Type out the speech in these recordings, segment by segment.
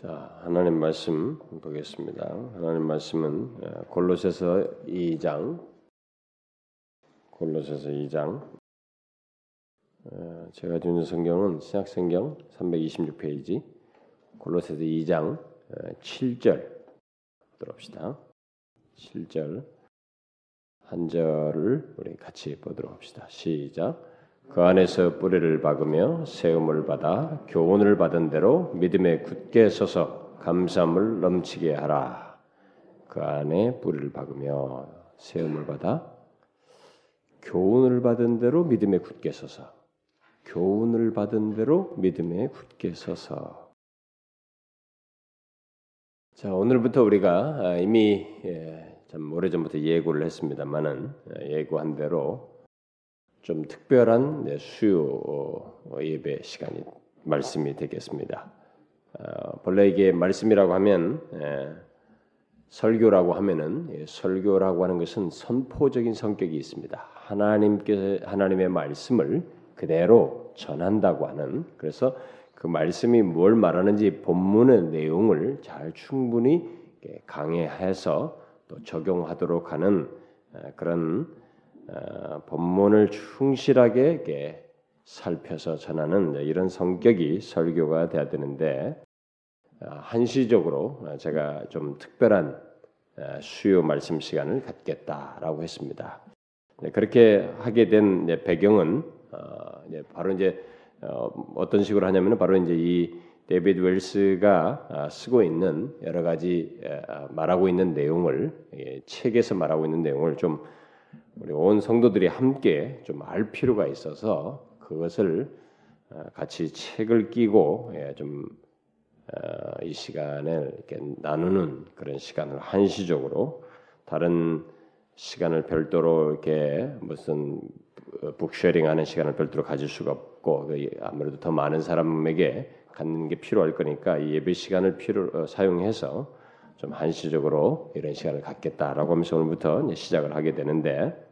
자, 하나님 말씀 보겠습니다. 하나님 말씀은 어, 골로새서 2장 골로새서 2장 어, 제가 주는 성경은 신약 성경 326페이지 골로새서 2장 7절 들어봅시다. 7절 한 절을 우리 같이 보도록 합시다. 시작. 그 안에서 뿌리를 박으며 세움을 받아 교훈을 받은 대로 믿음에 굳게 서서 감사함을 넘치게 하라. 그 안에 뿌리를 박으며 세움을 받아 교훈을 받은 대로 믿음에 굳게 서서 교훈을 받은 대로 믿음에 굳게 서서 자 오늘부터 우리가 이미 참 오래전부터 예고를 했습니다만은 예고한 대로 좀 특별한 네, 수요 어, 예배 시간이 말씀이 되겠습니다. 어, 본래 이게 말씀이라고 하면 예, 설교라고 하면은 예, 설교라고 하는 것은 선포적인 성격이 있습니다. 하나님께 하나님의 말씀을 그대로 전한다고 하는 그래서 그 말씀이 뭘 말하는지 본문의 내용을 잘 충분히 강해해서 또 적용하도록 하는 어, 그런 어, 본문을 충실하게 살펴서 전하는 이런 성격이 설교가 돼야 되는데 어, 한시적으로 제가 좀 특별한 어, 수요 말씀 시간을 갖겠다라고 했습니다. 네, 그렇게 하게 된 배경은 바로 이제 어떤 식으로 하냐면 바로 이제 이 데이비드 웰스가 쓰고 있는 여러 가지 말하고 있는 내용을 책에서 말하고 있는 내용을 좀 우리 온 성도들이 함께 좀 알 필요가 있어서 그것을 어, 같이 책을 끼고 예, 좀이 어, 시간을 이렇게 나누는 그런 시간을 한시적으로 다른 시간을 별도로 이렇게 무슨 북쉐링하는 시간을 별도로 가질 수가 없고 그 아무래도 더 많은 사람에게 갖는 게 필요할 거니까 이 예배 시간을 필요 어, 사용해서 좀 한시적으로 이런 시간을 갖겠다라고 하면서 오늘부터 시작을 하게 되는데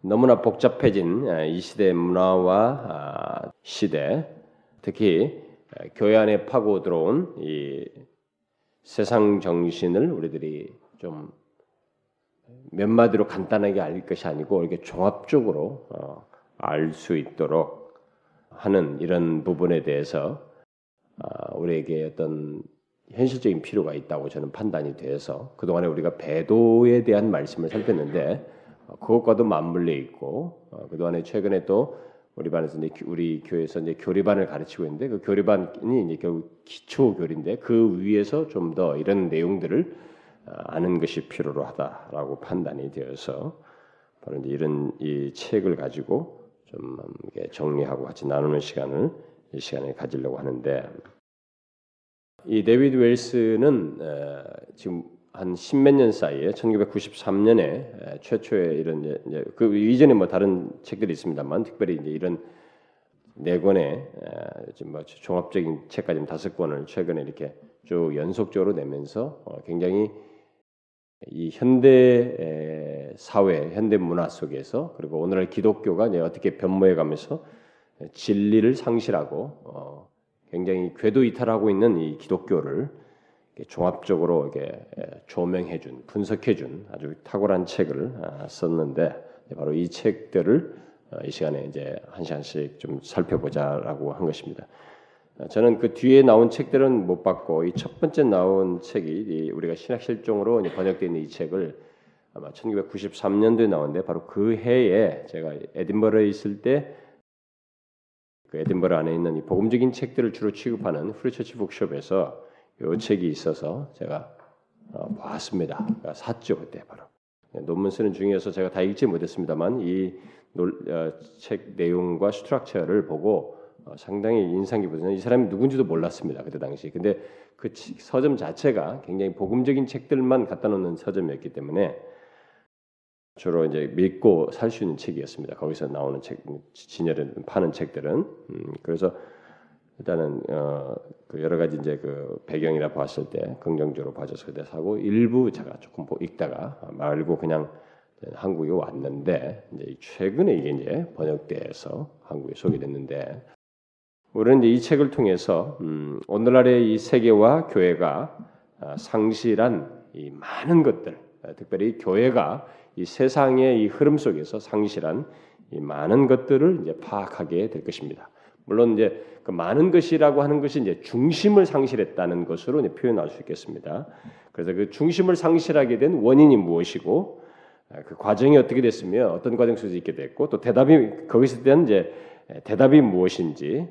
너무나 복잡해진 아, 이 시대 문화와 아, 시대, 특히 아, 교회 안에 파고 들어온 이 세상 정신을 우리들이 좀 몇 마디로 간단하게 알 것이 아니고 이렇게 종합적으로 어, 알수 있도록 하는 이런 부분에 대해서 우리에게 어떤 현실적인 필요가 있다고 저는 판단이 돼서 그동안에 우리가 배도에 대한 말씀을 살폈는데 어, 그것과도 맞물려 있고 어, 그동안에 최근에 또 우리 반에서 이제 우리 교회에서 이제 교리반을 가르치고 있는데 그 교리반이 이제 결국 기초 교리인데 그 위에서 좀 더 이런 내용들을 어, 아는 것이 필요로 하다라고 판단이 되어서 바로 이제 이런 이 책을 가지고 좀 정리하고 같이 나누는 시간을 이 시간에 가지려고 하는데 이 데비드 웰스는 지금 한 십몇 년 사이에 1993년에 최초의 이런 이제 그 이전에 뭐 다른 책들이 있습니다만 특별히 이제 이런 네 권의 뭐 종합적인 책까지 다섯 권을 최근에 이렇게 쭉 연속적으로 내면서 어, 굉장히 이 현대 사회, 현대 문화 속에서 그리고 오늘날 기독교가 어떻게 변모해가면서 진리를 상실하고 어, 굉장히 궤도 이탈하고 있는 이 기독교를 종합적으로 이게 조명해준, 분석해준 아주 탁월한 책을 아, 썼는데 바로 이 책들을 어, 이 시간에 이제 한 시간씩 좀 살펴보자라고 한 것입니다. 어, 저는 그 뒤에 나온 책들은 못 봤고 이 첫 번째 나온 책이 우리가 신학 실종으로 번역되어 있는 이 책을 아마 1993년도에 나온데 바로 그 해에 제가 에딘버러에 있을 때 그 에딘버러 안에 있는 이 복음적인 책들을 주로 취급하는 Free Church bookshop에서 이 책이 있어서 제가 어, 봤습니다. 샀죠 그때 바로. 논문 쓰는 중에서 제가 다 읽지 못했습니다만 이책 어, 내용과 structure를 보고 어, 상당히 인상 깊어서 이 사람이 누군지도 몰랐습니다 그때 당시. 근데 그 서점 자체가 굉장히 복음적인 책들만 갖다 놓는 서점이었기 때문에 주로 이제 믿고 살 수 있는 책이었습니다. 거기서 나오는 책, 진열에 파는 책들은 음, 그래서 일단은 어, 그 여러 가지 이제 그 배경이나 봤을 때 긍정적으로 봐줘서 그때 사고 일부 제가 조금 읽다가 말고 그냥 한국에 왔는데 이제 최근에 이게 이제 번역돼서 한국에 소개됐는데 우리는 이제 이 책을 통해서 음, 오늘날의 이 세계와 교회가 아, 상실한 이 많은 것들, 아, 특별히 교회가 이 세상의 이 흐름 속에서 상실한 이 많은 것들을 이제 파악하게 될 것입니다. 물론 이제 그 많은 것이라고 하는 것이 이제 중심을 상실했다는 것으로 표현할 수 있겠습니다. 그래서 그 중심을 상실하게 된 원인이 무엇이고 아, 그 과정이 어떻게 됐으며 어떤 과정 속에서 있게 됐고 또 대답이 거기서 대한 이제 대답이 무엇인지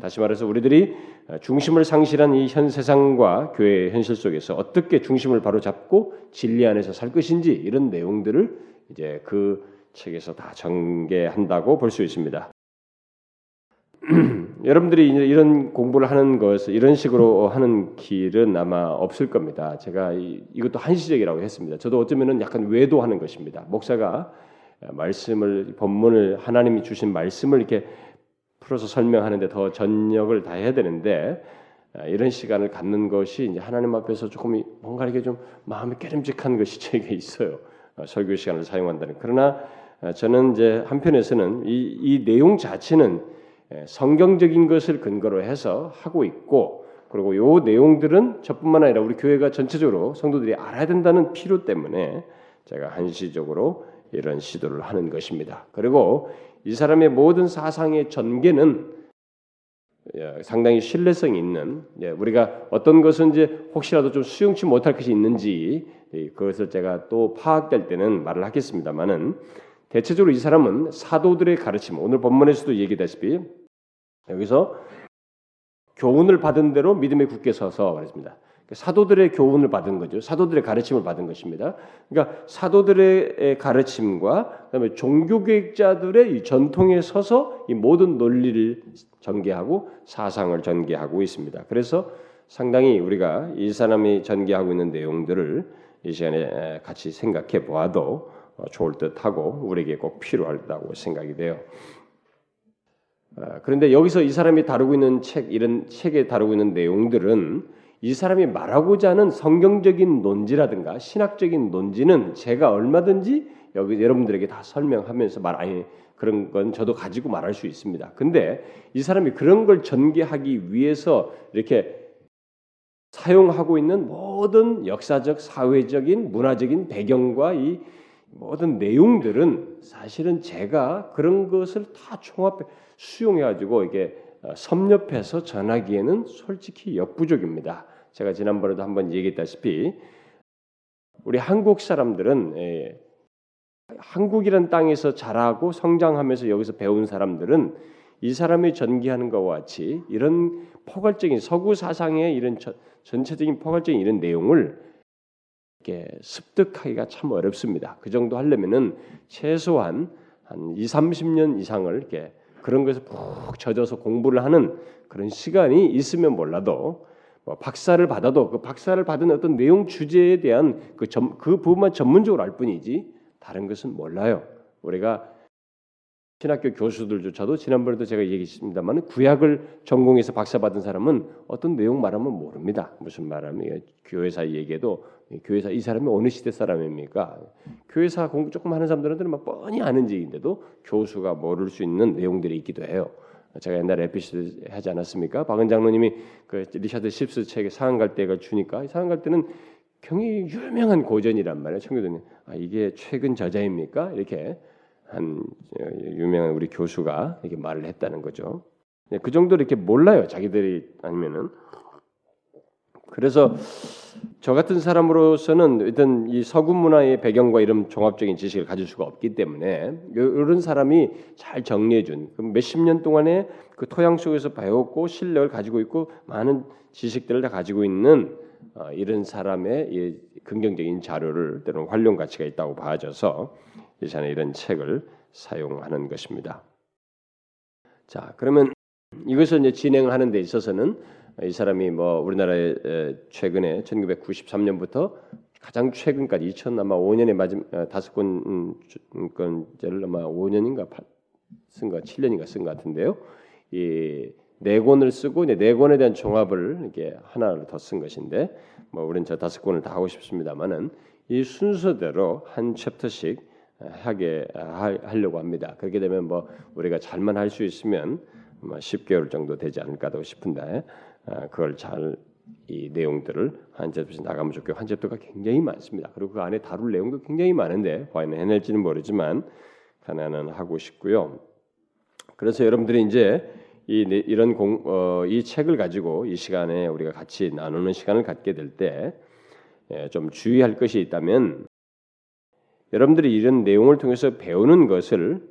다시 말해서 우리들이 중심을 상실한 이 현 세상과 교회의 현실 속에서 어떻게 중심을 바로 잡고 진리 안에서 살 것인지 이런 내용들을 이제 그 책에서 다 전개한다고 볼 수 있습니다. 여러분들이 이런 공부를 하는 것, 이런 식으로 하는 길은 아마 없을 겁니다. 제가 이, 것도 한시적이라고 했습니다. 저도 어쩌면은 약간 외도하는 것입니다. 목사가 말씀을 본문을 하나님이 주신 말씀을 이렇게 풀어서 설명하는데 더 전력을 다해야 되는데 이런 시간을 갖는 것이 이제 하나님 앞에서 조금 뭔가 이렇게 좀 마음이 깨름직한 것이 제게 있어요. 어, 설교 시간을 사용한다는. 그러나 저는 이제 한편에서는 이, 이 내용 자체는 예, 성경적인 것을 근거로 해서 하고 있고 그리고 요 내용들은 저뿐만 아니라 우리 교회가 전체적으로 성도들이 알아야 된다는 필요 때문에 제가 한시적으로 이런 시도를 하는 것입니다. 그리고 이 사람의 모든 사상의 전개는 예, 상당히 신뢰성이 있는 예, 우리가 어떤 것은 이제 혹시라도 좀 수용치 못할 것이 있는지 그것을 제가 또 파악될 때는 말을 하겠습니다만은 대체적으로 이 사람은 사도들의 가르침, 오늘 본문에서도 얘기다시피 여기서 교훈을 받은 대로 믿음에 굳게 서서 말했습니다. 사도들의 교훈을 받은 거죠. 사도들의 가르침을 받은 것입니다. 그러니까 사도들의 가르침과 그다음에 종교개혁자들의 이 전통에 서서 이 모든 논리를 전개하고 사상을 전개하고 있습니다. 그래서 상당히 우리가 이 사람이 전개하고 있는 내용들을 이 시간에 같이 생각해 보아도 어, 좋을 듯하고 우리에게 꼭 필요하다고 생각이 돼요. 어, 그런데 여기서 이 사람이 다루고 있는 책 이런 책에 다루고 있는 내용들은 이 사람이 말하고자 하는 성경적인 논지라든가 신학적인 논지는 제가 얼마든지 여기 여러분들에게 다 설명하면서 말 아니 그런 건 저도 가지고 말할 수 있습니다. 근데 이 사람이 그런 걸 전개하기 위해서 이렇게 사용하고 있는 모든 역사적, 사회적인, 문화적인 배경과 이 모든 내용들은 사실은 제가 그런 것을 다 총합해 수용해 가지고 이게 어, 섭렵해서 전하기에는 솔직히 역부족입니다. 제가 지난번에도 한번 얘기했다시피 우리 한국 사람들은 예, 한국이란 땅에서 자라고 성장하면서 여기서 배운 사람들은 이 사람이 전기하는 것과 같이 이런 포괄적인 서구 사상의 이런 전체적인 포괄적인 이런 내용을 습득하기가 참 어렵습니다. 그 정도 하려면은 최소한 한 2, 30년 이상을 이렇게 그런 것에 푹 젖어서 공부를 하는 그런 시간이 있으면 몰라도 뭐 박사를 받아도 그 박사를 받은 어떤 내용 주제에 대한 그, 점, 그 부분만 전문적으로 알 뿐이지 다른 것은 몰라요. 우리가 신학교 교수들조차도 지난번에도 제가 얘기했습니다만 구약을 전공해서 박사 받은 사람은 어떤 내용 말하면 모릅니다. 무슨 말하면 교회사 얘기해도 교회사 이 사람이 어느 시대 사람입니까? 교회사 공부 조금 하는 사람들은 막 뻔히 아는 지인데도 교수가 모를 수 있는 내용들이 있기도 해요. 제가 옛날에 에피소드 하지 않았습니까? 박은 장로님이 그 리처드 십스 책에 상한 갈대가 주니까 상한 갈대는 굉장히 유명한 고전이란 말이에요. 청교도님, 아 이게 최근 저자입니까? 이렇게 한 유명한 우리 교수가 이렇게 말을 했다는 거죠. 예, 그 정도 이렇게 몰라요. 자기들이 아니면은 그래서 저 같은 사람으로서는 일단 이 서구 문화의 배경과 이런 종합적인 지식을 가질 수가 없기 때문에 이런 사람이 잘 정리해준 몇십 년 동안에 그 토양 속에서 배웠고 실력을 가지고 있고 많은 지식들을 다 가지고 있는 어, 이런 사람의 긍정적인 자료를 때로는 활용 가치가 있다고 봐져서 이전에 이런 책을 사용하는 것입니다. 자, 그러면 이것을 이제 진행하는 데 있어서는 이 사람이 뭐 우리나라에 최근에 1993년부터 가장 최근까지 2000 아마 5년에 맞은 어, 다섯 권 건제를 아마 5년인가 쓴가 7년인가 쓴 것 같은데요. 이 네 권을 쓰고 네 권에 대한 종합을 이렇게 하나를 더 쓴 것인데 뭐 우리는 저 다섯 권을 다 하고 싶습니다만은 이 순서대로 한 chapter씩 하게 하려고 합니다. 그렇게 되면 뭐 우리가 잘만 할 수 있으면 아마 10개월 정도 되지 않을까도 싶은데 아, 그걸 잘 이 내용들을 한 chapter씩 나가면 좋겠고 한 chapter가 굉장히 많습니다. 그리고 그 안에 다룰 내용도 굉장히 많은데 과연 해낼지는 모르지만 가난은 하고 싶고요. 그래서 여러분들이 이제 이 이런 공, 어, 이 책을 가지고 이 시간에 우리가 같이 나누는 시간을 갖게 될 때좀 예, 주의할 것이 있다면 여러분들이 이런 내용을 통해서 배우는 것을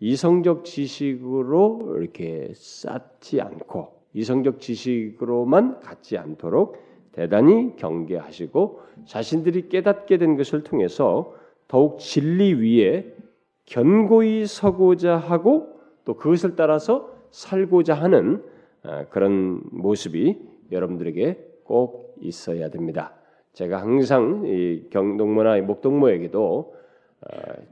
이성적 지식으로 이렇게 쌓지 않고 이성적 지식으로만 갖지 않도록 대단히 경계하시고 자신들이 깨닫게 된 것을 통해서 더욱 진리 위에 견고히 서고자 하고 또 그것을 따라서 살고자 하는 어, 그런 모습이 여러분들에게 꼭 있어야 됩니다. 제가 항상 이 경동모나 목동모에게도 어,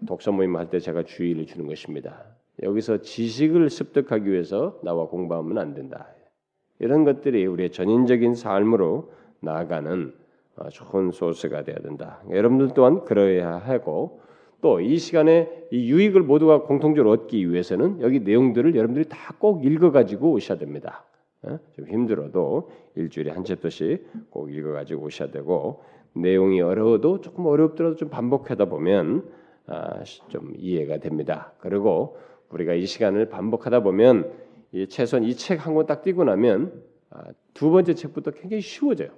독서 모임 할 때 제가 주의를 주는 것입니다. 여기서 지식을 습득하기 위해서 나와 공부하면 안 된다. 이런 것들이 우리의 전인적인 삶으로 나아가는 어, 좋은 소스가 되어야 된다. 여러분들 또한 그러해야 하고 또 이 시간에 이 유익을 모두가 공통적으로 얻기 위해서는 여기 내용들을 여러분들이 다 꼭 읽어가지고 오셔야 됩니다. 어? 좀 힘들어도 일주일에 한 챕터씩 꼭 읽어가지고 오셔야 되고 내용이 어려워도 조금 어렵더라도 좀 반복하다 보면 아, 좀 이해가 됩니다. 그리고 우리가 이 시간을 반복하다 보면 최소한 이 책 한 권 딱 띄고 나면 아, 두 번째 책부터 굉장히 쉬워져요.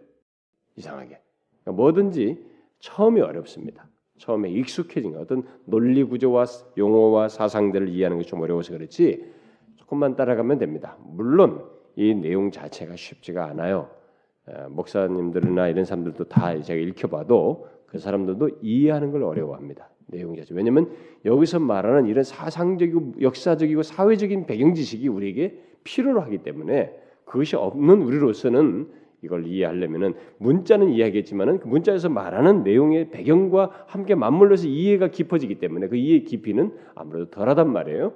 이상하게 그러니까 뭐든지 처음이 어렵습니다. 처음에 익숙해진 거 어떤 논리 구조와 용어와 사상들을 이해하는 게좀 어려워서 그렇지 조금만 따라가면 됩니다. 물론 이 내용 자체가 쉽지가 않아요. 목사님들이나 이런 사람들도 다 제가 읽혀봐도 그 사람들도 이해하는 걸 어려워합니다. 내용 자체. 왜냐하면 여기서 말하는 이런 사상적이고 역사적이고 사회적인 배경 지식이 우리에게 필요로 하기 때문에 그것이 없는 우리로서는 이걸 이해하려면은 문자는 이해하겠지만은 그 문자에서 말하는 내용의 배경과 함께 맞물려서 이해가 깊어지기 때문에 그 이해 깊이는 아무래도 덜하단 말이에요.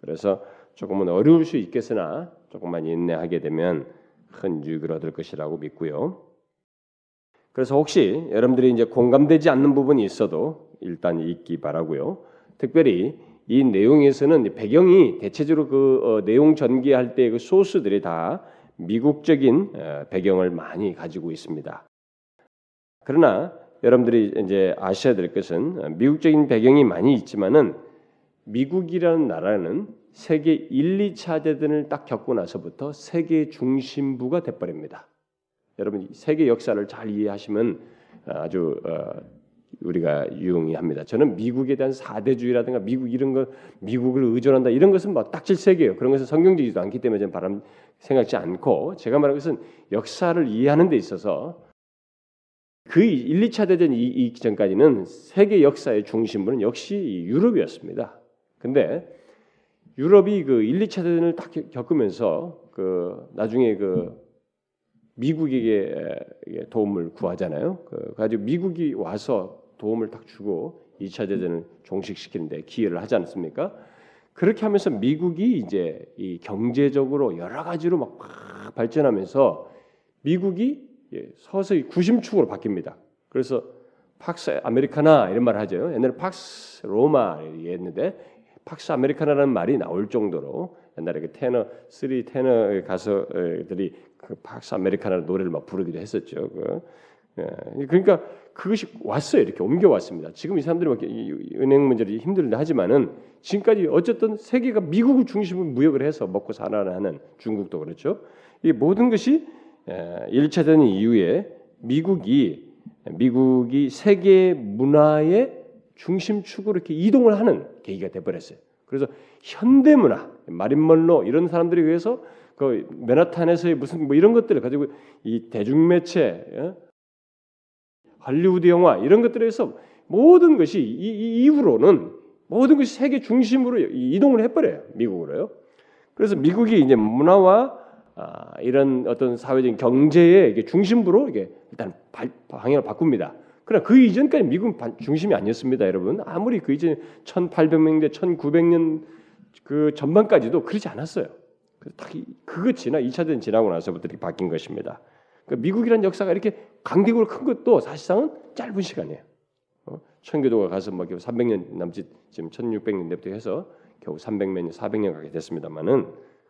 그래서 조금은 어려울 수 있겠으나 조금만 인내하게 되면 큰 유익을 얻을 것이라고 믿고요. 그래서 혹시 여러분들이 이제 공감되지 않는 부분이 있어도 일단 읽기 바라고요. 특별히 이 내용에서는 배경이 대체적으로 그 어, 내용 전개할 때 그 소스들이 다 미국적인 어, 배경을 많이 가지고 있습니다. 그러나 여러분들이 이제 아셔야 될 것은 미국적인 배경이 많이 있지만은 미국이라는 나라는 세계 1, 2차 대전을 딱 겪고 나서부터 세계 중심부가 돼버립니다. 여러분 세계 역사를 잘 이해하시면 아주 어, 우리가 유용히합니다. 저는 미국에 대한 사대주의라든가 미국 이런 거 미국을 의존한다 이런 것은 막 딱질색이에요. 그런 것은 성경적이지도 않기 때문에 저는 바람 생각지 않고 제가 말한 것은 역사를 이해하는 데 있어서 그 1, 2차 대전 이전까지는 세계 역사의 중심부는 역시 유럽이었습니다. 근데 유럽이 그 1, 2차 대전을 딱 겪으면서 그 나중에 그 미국에게 도움을 구하잖아요. 그 가지고 미국이 와서 도움을 딱 주고 2차 대전을 종식시키는데 기여를 하지 않습니까? 그렇게 하면서 미국이 이제 이 경제적으로 여러 가지로 막 발전하면서 미국이 예, 서서히 구심축으로 바뀝니다. 그래서 팍스 아메리카나 이런 말을 하죠. 옛날에 팍스 로마 얘기했는데 팍스 아메리카나라는 말이 나올 정도로 옛날에 그 테너 Three Tenor 가수들이 그 팍스 아메리카나 노래를 막 부르기도 했었죠. 그, 예, 그러니까 그것이 왔어요. 이렇게 옮겨 왔습니다. 지금 이 사람들이 막 은행 문제를 힘들다 하지만은 지금까지 어쨌든 세계가 미국을 중심으로 무역을 해서 먹고 살아나는 중국도 그렇죠. 이 모든 것이 1차 예, 대전 이후에 미국이 미국이 세계 문화의 중심축으로 이렇게 이동을 하는 계기가 돼 버렸어요. 그래서 현대 문화, 마린 먼로 이런 사람들에 의해서 그 맨하탄에서의 무슨 뭐 이런 것들을 가지고 이 대중매체, 예? 할리우드 영화 이런 것들에서 모든 것이 이, 이 이후로는 모든 것이 세계 중심으로 이동을 해버려요 미국으로요. 그래서 미국이 이제 문화와 아, 이런 어떤 사회적인 경제의 중심부로 이게 일단 방향을 바꿉니다. 그러나 그 이전까지 미국은 중심이 아니었습니다, 여러분. 아무리 그 이전 1800년대, 1900년 그 전반까지도 그러지 않았어요. 딱 그거 지나 2차 대전 지나고 나서부터 이렇게 바뀐 것입니다. 그러니까 미국이라는 역사가 이렇게 강대국으로 큰 것도 사실상은 짧은 시간이에요. 어? 천교도가 가서 뭐 300년 남짓 지금 1600년대부터 해서 겨우 300년, 400년 가게 됐습니다만은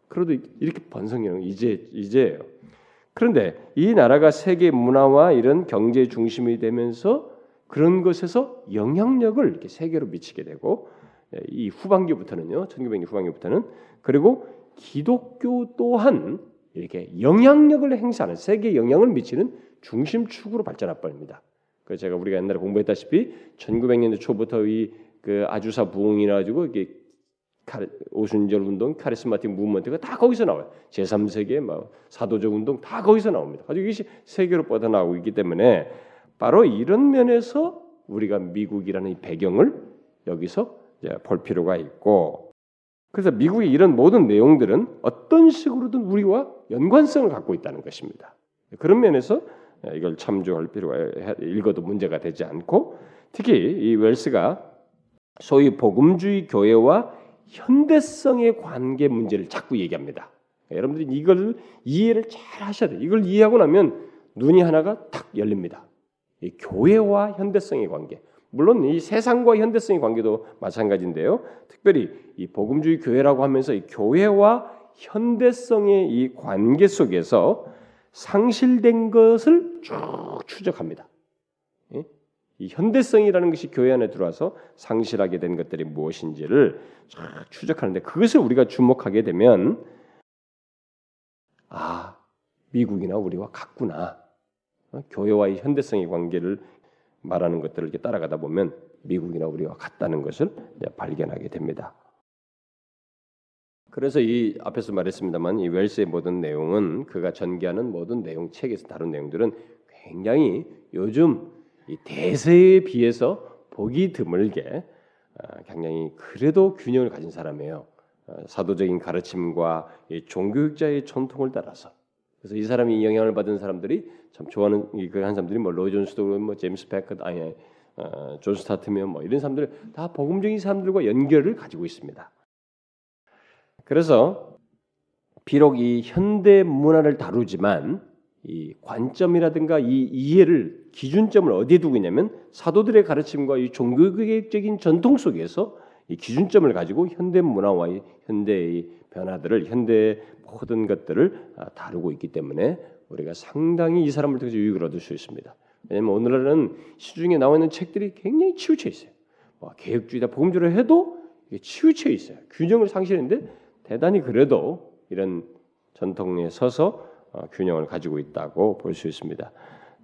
그래도 이렇게 번성하는 이제 이제예요. 그런데 이 나라가 세계 문화와 이런 경제 중심이 되면서 그런 것에서 영향력을 이렇게 세계로 미치게 되고 예, 이 후반기부터는요, 1900년 후반기부터는 그리고 기독교 또한 이렇게 영향력을 행사하는 세계 영향을 미치는 중심축으로 발전할 뻔입니다. 그 제가 우리가 옛날에 공부했다시피 1900년대 초부터 이 그 아주사 부흥이나 가지고 이게 오순절 운동, 카리스마틱 무브먼트가 다 거기서 나와요. 제3세계 뭐 사도적 운동 다 거기서 나옵니다. 아주 이것이 세계로 뻗어나오고 있기 때문에 바로 이런 면에서 우리가 미국이라는 이 배경을 여기서 볼 필요가 있고 그래서 미국의 이런 모든 내용들은 어떤 식으로든 우리와 연관성을 갖고 있다는 것입니다. 그런 면에서 이걸 참조할 필요가 읽어도 문제가 되지 않고 특히 이 웰스가 소위 복음주의 교회와 현대성의 관계 문제를 자꾸 얘기합니다. 여러분들이 이걸 이해를 잘 하셔야 돼요. 이걸 이해하고 나면 눈이 하나가 탁 열립니다. 이 교회와 현대성의 관계. 물론 이 세상과 현대성의 관계도 마찬가지인데요. 특별히 이 복음주의 교회라고 하면서 이 교회와 현대성의 이 관계 속에서 상실된 것을 쭉 추적합니다. 예? 이 현대성이라는 것이 교회 안에 들어와서 상실하게 된 것들이 무엇인지를 쫙 추적하는데 그것을 우리가 주목하게 되면 아 미국이나 우리와 같구나 어? 교회와의 현대성의 관계를 말하는 것들을 이렇게 따라가다 보면 미국이나 우리와 같다는 것을 발견하게 됩니다. 그래서 이 앞에서 말했습니다만 이 웰스의 모든 내용은 그가 전개하는 모든 내용 책에서 다룬 내용들은 굉장히 요즘 이 대세에 비해서 보기 드물게 아, 굉장히 그래도 균형을 가진 사람이에요. 아, 사도적인 가르침과 종교개혁자의 전통을 따라서 그래서 이 사람이 영향을 받은 사람들이 참 좋아하는 그 한 사람들이 뭐 로이드 존스도 뭐 제임스 패커 아니 어, 존 스토트 뭐 뭐 이런 사람들 다 복음적인 사람들과 연결을 가지고 있습니다. 그래서 비록 이 현대 문화를 다루지만 이 관점이라든가 이 이해를 기준점을 어디에 두고 있냐면 사도들의 가르침과 이 종교개혁적인 전통 속에서 이 기준점을 가지고 현대 문화와 현대의 변화들을 현대 모든 것들을 아, 다루고 있기 때문에 우리가 상당히 이 사람을 통해서 유익을 얻을 수 있습니다. 왜냐하면 오늘날은 시중에 나와 있는 책들이 굉장히 치우쳐 있어요. 뭐 개혁주의다, 복음주의를 해도 치우쳐 있어요. 균형을 상실했는데 대단히 그래도 이런 전통에 서서 어, 균형을 가지고 있다고 볼 수 있습니다.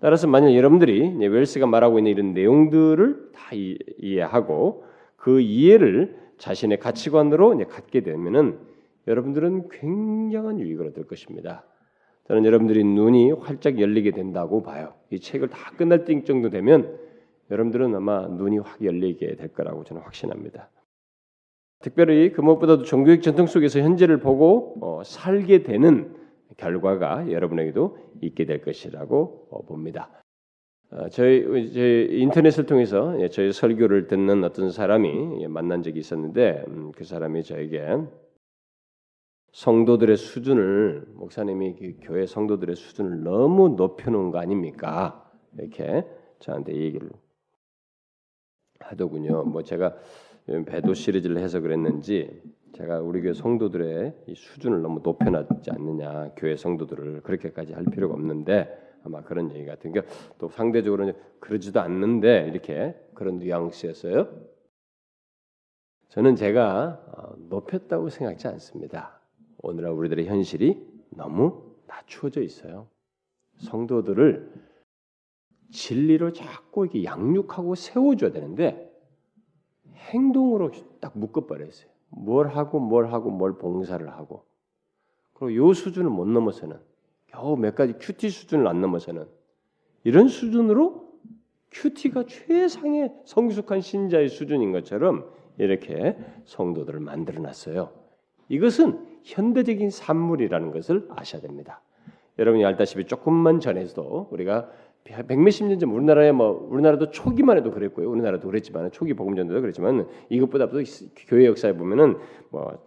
따라서 만약 여러분들이 웰스가 말하고 있는 이런 내용들을 다 이해하고 그 이해를 자신의 가치관으로 갖게 되면은 여러분들은 굉장한 유익을 얻을 것입니다. 저는 여러분들이 눈이 활짝 열리게 된다고 봐요. 이 책을 다 끝날 때 정도 되면 여러분들은 아마 눈이 확 열리게 될 거라고 저는 확신합니다. 특별히 그 무엇보다도 종교적 전통 속에서 현재를 보고 어, 살게 되는 결과가 여러분에게도 있게 될 것이라고 어, 봅니다. 어, 저희, 저희 인터넷을 통해서 예, 저희 설교를 듣는 어떤 사람이 예, 만난 적이 있었는데 음, 그 사람이 저에게 성도들의 수준을 목사님이 그 교회 성도들의 수준을 너무 높여놓은 거 아닙니까? 이렇게 저한테 얘기를 하더군요. 뭐 제가 배도 시리즈를 해서 그랬는지 제가 우리 교회 성도들의 이 수준을 너무 높여놨지 않느냐 교회 성도들을 그렇게까지 할 필요가 없는데 아마 그런 얘기 같은 게 또 상대적으로 그러지도 않는데 이렇게 그런 뉘앙스였어요. 저는 제가 어, 높였다고 생각지 않습니다. 오늘날 우리들의 현실이 너무 낮추어져 있어요. 성도들을 진리로 자꾸 이렇게 양육하고 세워줘야 되는데 행동으로 딱 묶어버렸어요. 뭘 하고 뭘 하고 뭘 봉사를 하고 그리고 요 수준을 못 넘어서는 겨우 몇 가지 큐티 수준을 안 넘어서는 이런 수준으로 큐티가 최상의 성숙한 신자의 수준인 것처럼 이렇게 성도들을 만들어 놨어요. 이것은 현대적인 산물이라는 것을 아셔야 됩니다. 여러분이 알다시피 조금만 전에도 우리가 백몇십 년 전 우리나라에 뭐 우리나라도 초기만 해도 그랬고요. 우리나라도 그랬지만 초기 복음 전도도 그랬지만 이것보다 도 교회 역사에 보면은 뭐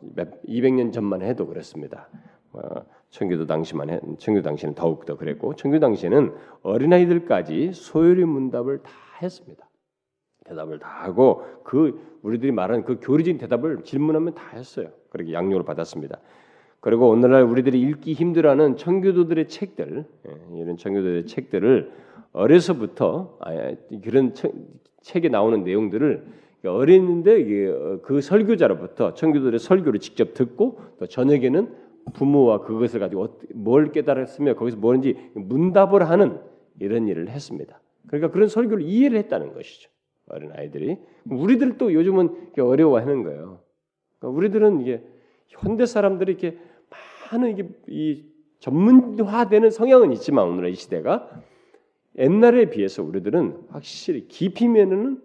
200년 전만 해도 그랬습니다. 어, 청교도 당시만 해, 청교 당시는 더욱 더 그랬고 청교 당시에는 어린아이들까지 소요리 문답을 다 했습니다. 대답을 다 하고 그 우리들이 말하는 그 교리적인 대답을 질문하면 다 했어요. 그렇게 양육을 받았습니다. 그리고 오늘날 우리들이 읽기 힘들어하는 청교도들의 책들, 예, 이런 청교도들의 책들을 어려서부터 아, 그런 책에 나오는 내용들을 어린데 그 설교자로부터 청교도들의 설교를 직접 듣고 또 저녁에는 부모와 그것을 가지고 뭘 깨달았으며 거기서 뭐든지 문답을 하는 이런 일을 했습니다. 그러니까 그런 설교를 이해를 했다는 것이죠. 어린 아이들이 우리들도 요즘은 어려워하는 거예요. 그러니까 우리들은 이게 현대 사람들이 이렇게 많은 이게 이 전문화되는 성향은 있지만 오늘 이 시대가 옛날에 비해서 우리들은 확실히 깊이면은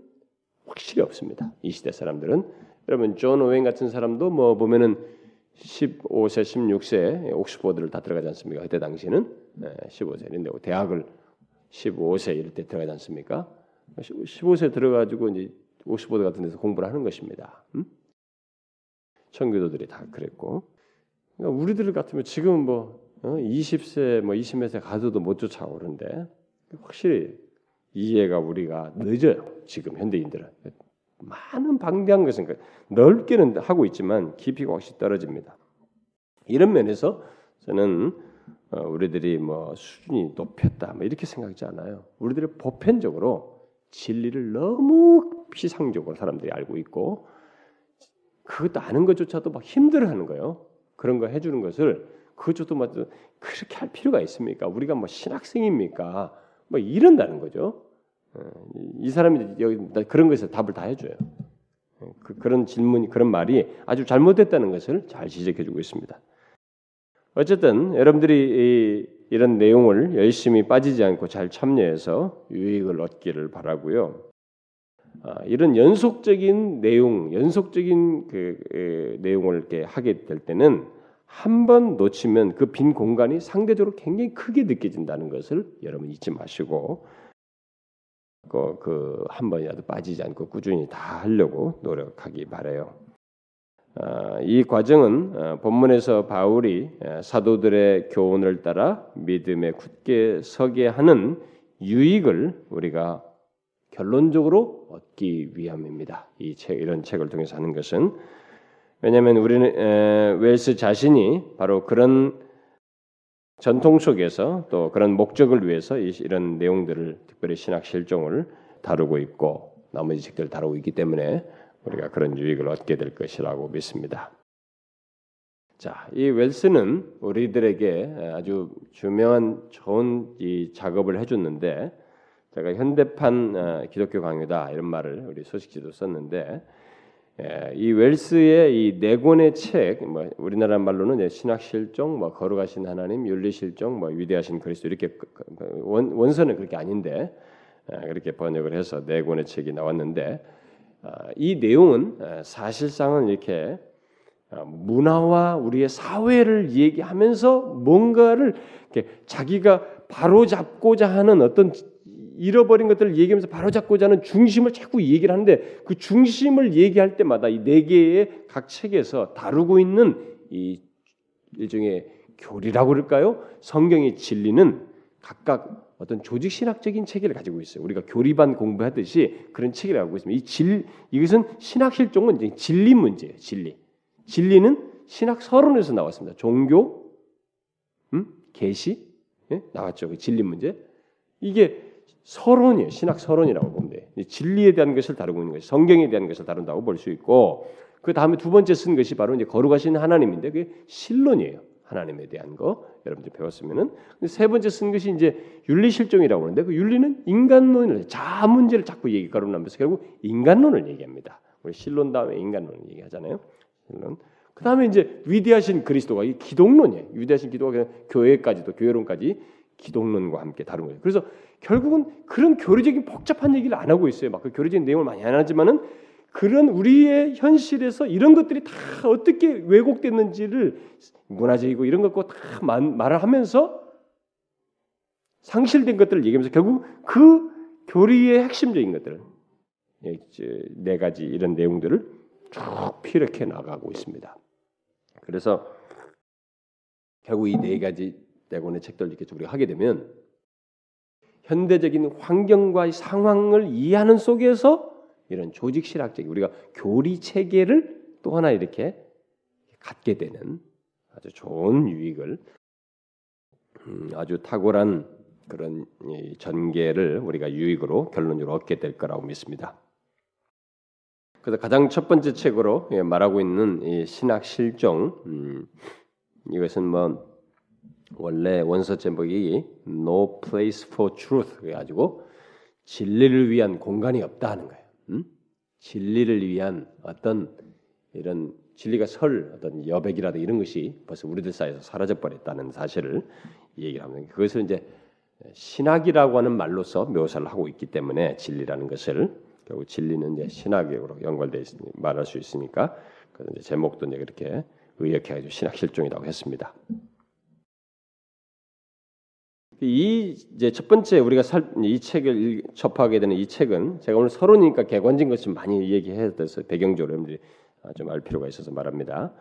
확실히 없습니다. 이 시대 사람들은 여러분 존 오웬 같은 사람도 뭐 보면은 15세, 16세 옥스퍼드를 다 들어가지 않습니까? 그때 당시는 네, 15세인데 대학을 15세 이럴 때 들어가지 않습니까? 15세 들어가지고 이제 옥스퍼드 같은 데서 공부를 하는 것입니다. 음? 청교도들이 다 그랬고 그러니까 우리들 같으면 지금 뭐 어? 20세 뭐 20세 가서도 못 쫓아오는데 확실히 이해가 우리가 늦어요. 지금 현대인들은 많은 방대한 것은 그 넓게는 하고 있지만 깊이가 확실히 떨어집니다. 이런 면에서 저는 어, 우리들이 뭐 수준이 높였다 뭐 이렇게 생각하지 않아요. 우리들이 보편적으로 진리를 너무 피상적으로 사람들이 알고 있고 그것도 아는 것조차도 막 힘들어하는 거예요. 그런 거 해주는 것을 그것조차도 막 그렇게 할 필요가 있습니까? 우리가 뭐 신학생입니까? 뭐 이런다는 거죠. 어, 이 사람이 여기 그런 것에 답을 다 해줘요. 어, 그, 그런 질문, 그런 말이 아주 잘못됐다는 것을 잘 지적해주고 있습니다. 어쨌든 여러분들이 이, 런 내용을 열심히 빠지지 않고 잘 참여해서 유익을 얻기를 바라고요. 아, 이런 연속적인 내용, 연속적인 그, 그 내용을 이렇게 하게 될 때는 한 번 놓치면 그 빈 공간이 상대적으로 굉장히 크게 느껴진다는 것을 여러분 잊지 마시고 그한 번이라도 빠지지 않고 꾸준히 다 하려고 노력하기 바래요. 아, 이 과정은 어, 본문에서 바울이 사도들의 교훈을 따라 믿음에 굳게 서게 하는 유익을 우리가 결론적으로 얻기 위함입니다. 이 책, 이런 책을 통해서 하는 것은 왜냐하면 우리는 웰스 자신이 바로 그런 전통 속에서 또 그런 목적을 위해서 이런 내용들을 특별히 신학 실종을 다루고 있고 나머지 책들을 다루고 있기 때문에 우리가 그런 유익을 얻게 될 것이라고 믿습니다. 자, 이 웰스는 우리들에게 아주 유명한 좋은 이 작업을 해줬는데 제가 현대판 어, 기독교 강요다 이런 말을 우리 소식지도 썼는데 예, 이 웰스의 이 네 권의 책, 뭐 우리나라 말로는 신학 실종, 뭐 거룩하신 하나님, 윤리 실종, 뭐 위대하신 그리스도 이렇게 그, 그, 그, 원, 원서는 그렇게 아닌데 예, 그렇게 번역을 해서 네 권의 책이 나왔는데 아, 이 내용은 예, 사실상은 이렇게 아, 문화와 우리의 사회를 얘기하면서 뭔가를 자기가 바로 잡고자 하는 어떤 잃어버린 것들을 얘기하면서 바로잡고자 하는 중심을 자꾸 얘기를 하는데 그 중심을 얘기할 때마다 이 네 개의 각 책에서 다루고 있는 이 일종의 교리라고 그럴까요? 성경의 진리는 각각 어떤 조직 신학적인 체계를 가지고 있어요. 우리가 교리반 공부하듯이 그런 체계를 갖고 있습니다. 이 진, 이것은 신학 실종은 진리 문제예요. 진리. 진리는 신학 서론에서 나왔습니다. 종교, 음? 계시, 예? 나왔죠. 그 진리 문제. 이게 서론이에요. 신학 서론이라고 보면 돼. 진리에 대한 것을 다루고 있는 것이 성경에 대한 것을 다룬다고 볼 수 있고 그 다음에 두 번째 쓴 것이 바로 이제 거룩하신 하나님인데 그게 신론이에요. 하나님에 대한 거 여러분들 배웠으면은 세 번째 쓴 것이 이제 윤리 실종이라고 하는데 그 윤리는 인간론을 자아 문제를 자꾸 얘기 거론하면서 결국 인간론을 얘기합니다. 우리 신론 다음에 인간론을 얘기하잖아요. 신론. 그 다음에 이제 위대하신 그리스도가 이 기독론이에요. 위대하신 기도가 그냥 교회까지도 교회론까지 기독론과 함께 다룬 거예요. 그래서 결국은 그런 교리적인 복잡한 얘기를 안 하고 있어요. 막 그 교리적인 내용을 많이 안 하지만은 그런 우리의 현실에서 이런 것들이 다 어떻게 왜곡됐는지를 문화적이고 이런 것과 다 말을 하면서 상실된 것들을 얘기하면서 결국 그 교리의 핵심적인 것들을 예, 네 가지 이런 내용들을 쭉 피력해 나가고 있습니다. 그래서 결국 이 네 가지 대권의 책들 이렇게 우리가 하게 되면 현대적인 환경과 상황을 이해하는 속에서 이런 조직 실학적 우리가 교리 체계를 또 하나 이렇게 갖게 되는 아주 좋은 유익을 음, 아주 탁월한 그런 전개를 우리가 유익으로 결론적으로 얻게 될 거라고 믿습니다. 그래서 가장 첫 번째 책으로 예, 말하고 있는 신학 실종 음, 이것은 뭐 원래 원서 제목이 No Place for Truth 그래가지고 진리를 위한 공간이 없다 하는 거예요. 음? 진리를 위한 어떤 이런 진리가 설 어떤 여백이라든 이런 것이 벌써 우리들 사이에서 사라져 버렸다는 사실을 얘기를 합니다. 그것을 이제 신학이라고 하는 말로서 묘사를 하고 있기 때문에 진리라는 것을 결국 진리는 이제 신학으로 연관돼 있 말할 수 있으니까 그래서 제목도 이제 그렇게 의역해가지고 신학 실종이라고 했습니다. 이 이제 첫 번째 우리가 살, 이 책을 접하게 되는 이 책은 제가 오늘 서론이니까 개관진 것좀 많이 얘기해야 돼서 배경적으로 여러분들이 좀 알 필요가 있어서 말합니다.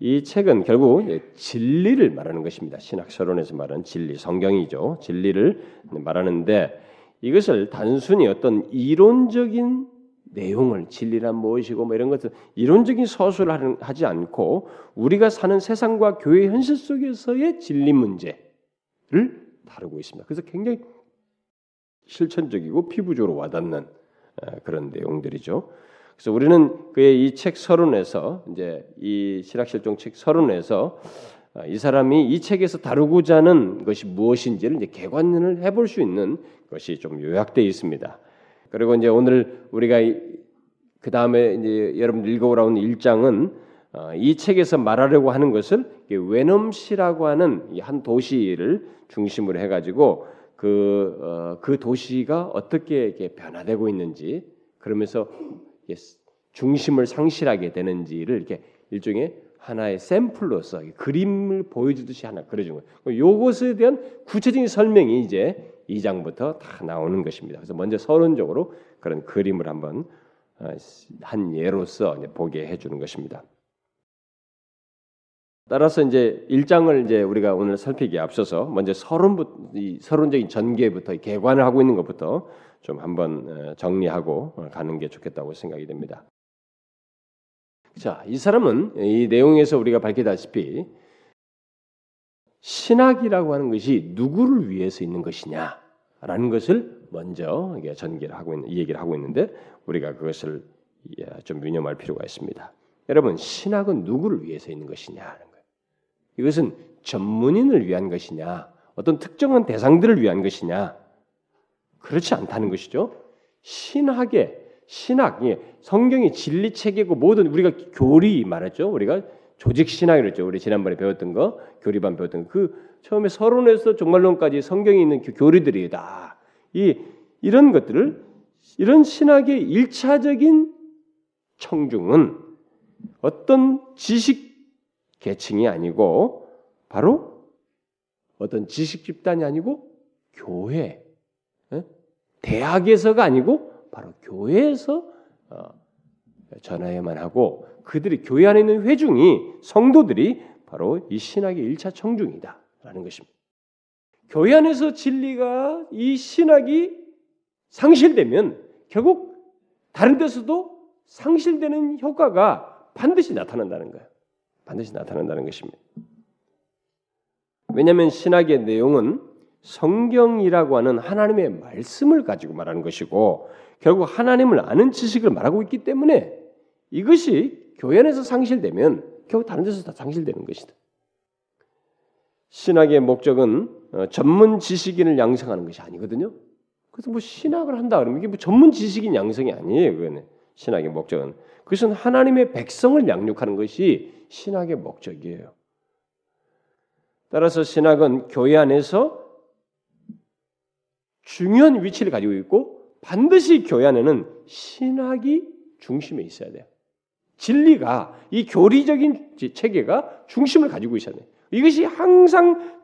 이 책은 결국 진리를 말하는 것입니다. 신학 서론에서 말하는 진리, 성경이죠. 진리를 말하는데 이것을 단순히 어떤 이론적인 내용을 진리란 무엇이고 뭐 이런 것들 이론적인 서술을 하지 않고 우리가 사는 세상과 교회 현실 속에서의 진리 문제를 다루고 있습니다. 그래서 굉장히 실천적이고 피부적으로 와닿는 그런 내용들이죠. 그래서 우리는 그의 이 책 서론에서 이제 이 신학실종 책 서론에서 아, 이 사람이 이 책에서 다루고자 하는 것이 무엇인지를 이제 개관을 해볼 수 있는 것이 좀 요약되어 있습니다. 그리고 이제 오늘 우리가 그 다음에 이제 여러분 읽어오라는 일장은 어, 이 책에서 말하려고 하는 것을 웨넘시라고 하는 한 도시를 중심으로 해가지고 그, 어, 그 도시가 어떻게 이렇게 변화되고 있는지 그러면서 중심을 상실하게 되는지를 이렇게 일종의 하나의 샘플로서 그림을 보여주듯이 하나 그려준 거예요. 요것에 대한 구체적인 설명이 이제 2장부터 다 나오는 것입니다. 그래서 먼저 서론적으로 그런 그림을 한번 어, 한 예로서 보게 해주는 것입니다. 따라서 이제 1장을 이제 우리가 오늘 살피기에 앞서서 먼저 서론부터 이 서론적인 전개부터 개관을 하고 있는 것부터 좀 한번 어, 정리하고 가는 게 좋겠다고 생각이 됩니다. 자, 이 사람은 이 내용에서 우리가 밝히다시피 신학이라고 하는 것이 누구를 위해서 있는 것이냐라는 것을 먼저 전개를 하고 있는 이 얘기를 하고 있는데 우리가 그것을 좀 유념할 필요가 있습니다. 여러분, 신학은 누구를 위해서 있는 거예요. 이것은 전문인을 위한 것이냐, 어떤 특정한 대상들을 위한 것이냐, 그렇지 않다는 것이죠. 신학의 신학, 성경이 진리 체계고 모든 우리가 교리 말했죠. 우리가 조직 신학이랬죠. 우리 지난번에 배웠던 거, 교리반 배웠던 거. 그 처음에 서론에서 종말론까지 성경이 있는 그 교리들이다. 이 이런 것들을 이런 신학의 일차적인 청중은 어떤 지식 계층이 아니고 바로 어떤 지식 집단이 아니고 교회, 대학에서가 아니고 바로 교회에서 어, 전화해만 하고 그들이 교회 안에 있는 회중이 성도들이 바로 이 신학의 일차 청중이다라는 것입니다. 교회 안에서 진리가 이 신학이 상실되면 결국 다른 데서도 상실되는 효과가 반드시 나타난다는 거예요. 반드시 나타난다는 것입니다. 왜냐하면 신학의 내용은 성경이라고 하는 하나님의 말씀을 가지고 말하는 것이고 결국 하나님을 아는 지식을 말하고 있기 때문에 이것이 교회 안에서 상실되면 결국 다른 데서 다 상실되는 것이다. 신학의 목적은 어, 전문 지식인을 양성하는 것이 아니거든요. 그래서 뭐 신학을 한다 그러면 이게 뭐 전문 지식인 양성이 아니에요. 그거는 신학의 목적은 그것은 하나님의 백성을 양육하는 것이 신학의 목적이에요. 따라서 신학은 교회 안에서 중요한 위치를 가지고 있고 반드시 교회 안에는 신학이 중심에 있어야 돼요. 진리가 이 교리적인 체계가 중심을 가지고 있어야 돼요. 이것이 항상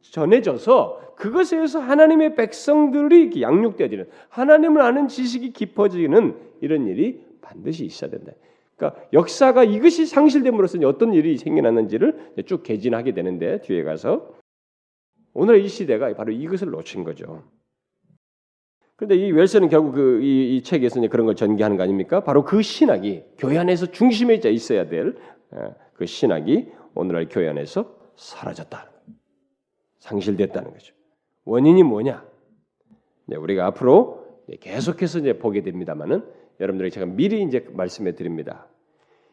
전해져서 그것에 의해서 하나님의 백성들이 양육되어지는 하나님을 아는 지식이 깊어지는 이런 일이 반드시 있어야 된다. 그러니까 역사가 이것이 상실됨으로써 어떤 일이 생겨났는지를 쭉 개진하게 되는데 뒤에 가서 오늘 이 시대가 바로 이것을 놓친 거죠. 그런데 이 웰스는 결국 그 이 이 책에서 그런 걸 전개하는 거 아닙니까? 바로 그 신학이 교회 안에서 중심에 있어야 될 그 신학이 오늘날 교회 안에서 사라졌다. 상실됐다는 거죠. 원인이 뭐냐? 네, 우리가 앞으로 계속해서 이제 보게 됩니다만은 여러분들에게 제가 미리 이제 말씀해 드립니다.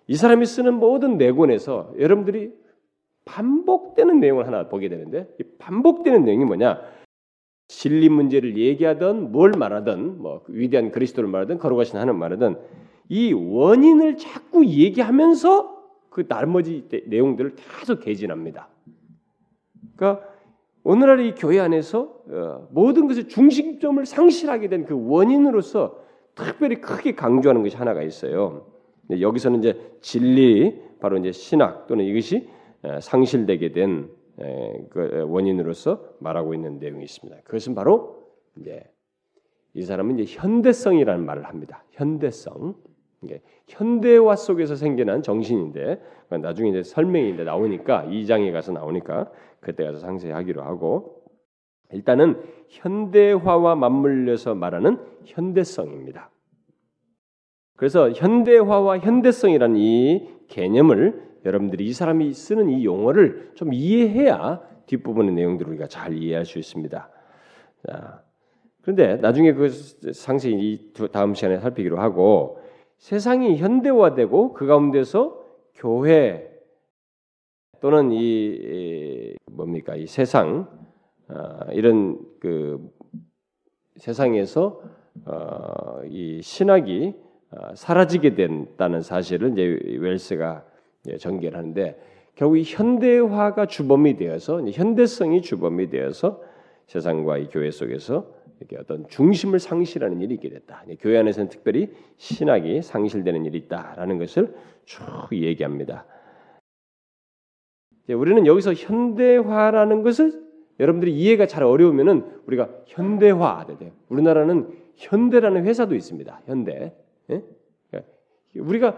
이 사람이 쓰는 모든 내권에서 여러분들이 반복되는 내용을 하나 보게 되는데 이 반복되는 내용이 뭐냐? 진리 문제를 얘기하던 뭘 말하든 뭐 위대한 그리스도를 말하든 거룩하신 하는 말하든 이 원인을 자꾸 얘기하면서 그 나머지 내용들을 계속 개진합니다. 그러니까 오늘날 이 교회 안에서 어, 모든 것의 중심점을 상실하게 된 그 원인으로서 특별히 크게 강조하는 것이 하나가 있어요. 여기서는 이제 진리, 바로 이제 신학 또는 이것이 상실되게 된그 원인으로서 말하고 있는 내용이 있습니다. 그것은 바로 이제 이 사람은 이제 현대성이라는 말을 합니다. 현대성. 현대화 속에서 생겨난 정신인데 나중에 이제 설명인데 나오니까 2장에 가서 나오니까 그때 가서 상세히 하기로 하고 일단은 현대화와 맞물려서 말하는 현대성입니다. 그래서 현대화와 현대성이라는 이 개념을 여러분들이 이 사람이 쓰는 이 용어를 좀 이해해야 뒷부분의 내용들을 우리가 잘 이해할 수 있습니다. 자, 그런데 나중에 그 상세히 이 다음 시간에 살피기로 하고 세상이 현대화되고 그 가운데서 교회 또는 이 뭡니까 이 세상 어, 이런 그 세상에서 어, 이 신학이 어, 사라지게 된다는 사실을 이제 웰스가 전개하는데 결국 이 현대화가 주범이 되어서 현대성이 주범이 되어서 세상과 이 교회 속에서 이렇게 어떤 중심을 상실하는 일이 있게 됐다. 교회 안에서는 특별히 신학이 상실되는 일이 있다라는 것을 쭉 얘기합니다. 우리는 여기서 현대화라는 것을 여러분들이 이해가 잘 어려우면은 우리가 현대화. 우리나라는 현대라는 회사도 있습니다. 현대. 예? 그러니까 우리가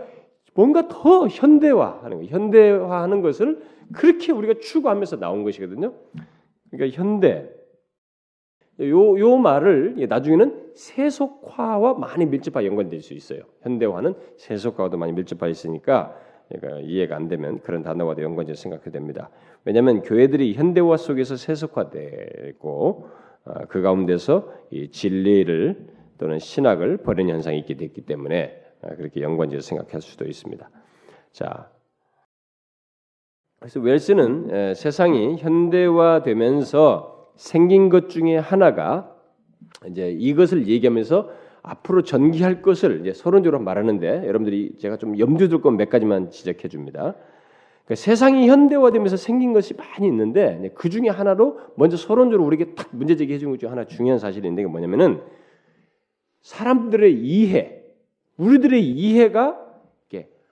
뭔가 더 현대화하는 거, 현대화하는 것을 그렇게 우리가 추구하면서 나온 것이거든요. 그러니까 현대. 요, 요 말을 나중에는 세속화와 많이 밀접하게 연관될 수 있어요. 현대화는 세속화와도 많이 밀접하게 있으니까 그러니까 이해가 안 되면 그런 단어와도 연관해서 생각해야 됩니다. 왜냐하면 교회들이 현대화 속에서 세속화되고 어, 그 가운데서 이 진리를 또는 신학을 버리는 현상이 있게 됐기 때문에 어, 그렇게 연관지어 생각할 수도 있습니다. 자, 그래서 웰스는 세상이 현대화되면서 생긴 것 중에 하나가 이제 이것을 얘기하면서 앞으로 전개할 것을 이제 서론적으로 말하는데 여러분들이 제가 좀 염두에 둘건 몇 가지만 지적해 줍니다. 그러니까 세상이 현대화되면서 생긴 것이 많이 있는데 그 중에 하나로 먼저 서론적으로 우리에게 딱 문제 제기해 준 것 중에 하나 중요한 그게 뭐냐면은 사람들의 이해, 우리들의 이해가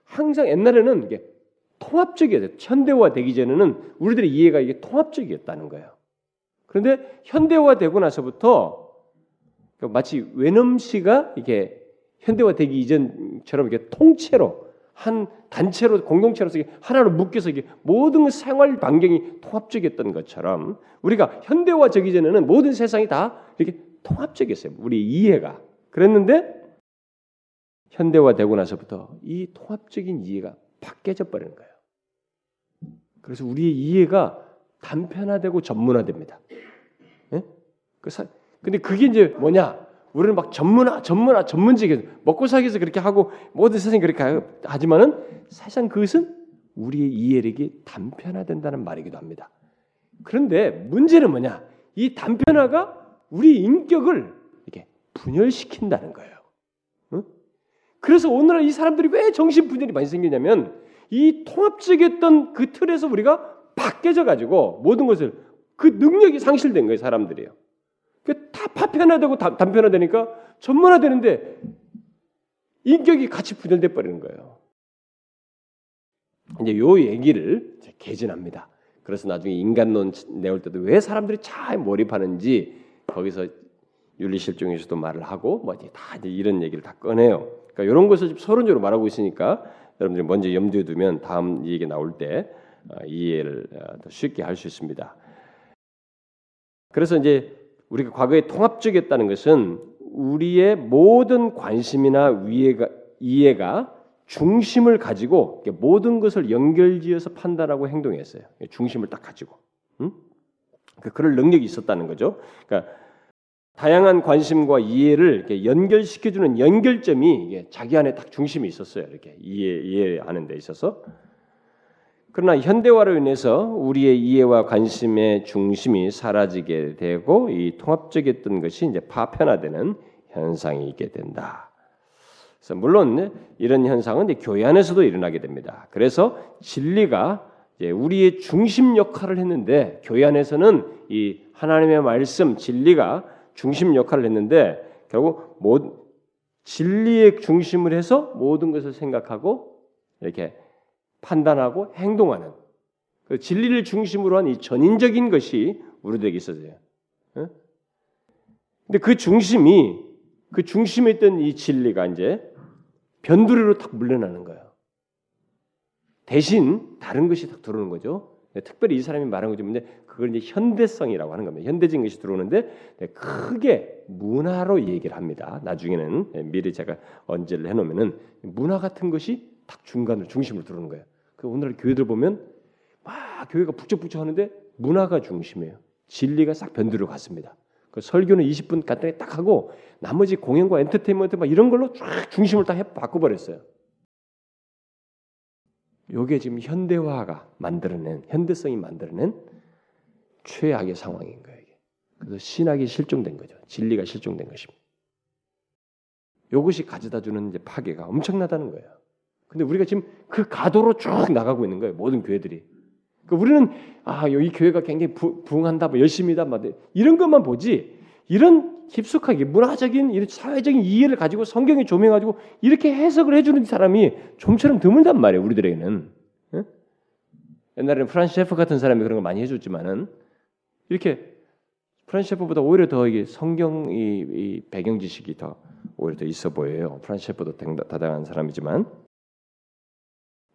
항상 옛날에는 이게 통합적이었어요. 현대화 되기 전에는 우리들의 이해가 이게 통합적이었다는 거예요. 그런데 현대화 되고 나서부터 그러니까 마치 외놈씨가 이게 현대화 되기 이전처럼 이렇게 통째로 한 단체로 공동체로서 하나로 묶여서 이게 모든 생활 반경이 통합적이었던 것처럼 우리가 현대화 되기 전에는 모든 세상이 다 이렇게 통합적이었어요. 우리 이해가 그랬는데 현대화되고 나서부터 이 통합적인 이해가 바뀌어져 버리는 거예요. 그래서 우리의 이해가 단편화되고 전문화됩니다. 예? 그 사, 근데 그게 이제 뭐냐? 우리는 막 전문화, 전문화, 전문직에 먹고 살기 위해서 그렇게 하고 모든 세상이 그렇게 하지만은 사실상 그것은 우리의 이해력이 단편화된다는 말이기도 합니다. 그런데 문제는 뭐냐? 이 단편화가 우리 인격을 분열시킨다는 거예요. 응? 그래서 오늘날 이 사람들이 왜 정신 분열이 많이 생기냐면 이 통합적이었던 그 틀에서 우리가 바뀌어져 가지고 모든 것을 그 능력이 상실된 거예요, 사람들이요. 다 파편화되고 단편화되니까 전문화되는데 인격이 같이 분열돼 버리는 거예요. 이제 요 얘기를 개진합니다. 그래서 나중에 인간론 내올 때도 왜 사람들이 잘 몰입하는지 거기서 윤리실종에서도 말을 하고 뭐다 이런 얘기를 다 꺼내요. 그러니까 이런 것을 서론적으로 말하고 있으니까 여러분들이 먼저 염두에 두면 다음 얘기 나올 때 어, 이해를 어, 더 쉽게 할 수 있습니다. 그래서 이제 우리가 과거에 통합적이었다는 것은 우리의 모든 관심이나 위해가, 이해가 중심을 가지고 모든 것을 연결지어서 판단하고 행동했어요. 중심을 딱 가지고. 응? 그 그럴 능력이 있었다는 거죠. 그러니까 다양한 관심과 이해를 연결시켜주는 연결점이 자기 안에 딱 중심이 있었어요. 이렇게 이해 이해하는 데 있어서. 그러나 현대화로 인해서 우리의 이해와 관심의 중심이 사라지게 되고 이 통합적이었던 것이 이제 파편화되는 현상이 있게 된다. 그래서 물론 이런 현상은 교회 안에서도 일어나게 됩니다. 그래서 진리가 우리의 중심 역할을 했는데 교회 안에서는 이 하나님의 말씀 진리가 중심 역할을 했는데 결국 모, 진리의 중심을 해서 모든 것을 생각하고 이렇게 판단하고 행동하는 그 진리를 중심으로 한 이 전인적인 것이 우리들에게 있어져요. 근데 그 중심이 그 중심에 있던 이 진리가 이제 변두리로 탁 물러나는 거예요. 대신 다른 것이 딱 들어오는 거죠. 특별히 이 사람이 말한 거지 근데 그걸 이제 현대성이라고 하는 겁니다. 현대적인 것이 들어오는데 크게 문화로 얘기를 합니다. 나중에는 예, 미리 제가 언제를 해놓으면은 문화 같은 것이 딱 중간으로 중심으로 들어오는 거예요. 그 오늘날 교회들 보면 막 교회가 북적북적 하는데 문화가 중심이에요. 진리가 싹 변두로 갔습니다. 그 설교는 20분 간단히 딱 하고 나머지 공연과 엔터테인먼트 막 이런 걸로 쫙 중심을 딱해 바꿔버렸어요. 요게 지금 현대화가 만들어낸 현대성이 만들어낸 최악의 상황인 거예요. 그래서 신학이 실종된 거죠. 진리가 실종된 것입니다. 이것이 가져다 주는 이제 파괴가 엄청나다는 거예요. 근데 우리가 지금 그 가도로 쭉 나가고 있는 거예요. 모든 교회들이. 그러니까 우리는 아 여기 교회가 굉장히 부, 부흥한다, 뭐 열심히다, 뭐 이런 것만 보지. 이런 깊숙하게 문화적인 이런 사회적인 이해를 가지고 성경에 조명 가지고 이렇게 해석을 해주는 사람이 좀처럼 드물단 말이에요. 우리들에게는. 예? 옛날에는 프란시 셰프 같은 사람이 그런 걸 많이 해줬지만은 이렇게 프란시 셰프보다 오히려 더 이게 성경 이, 이 배경 지식이 더 오히려 더 있어 보여요. 프란시 셰프도 다당한 사람이지만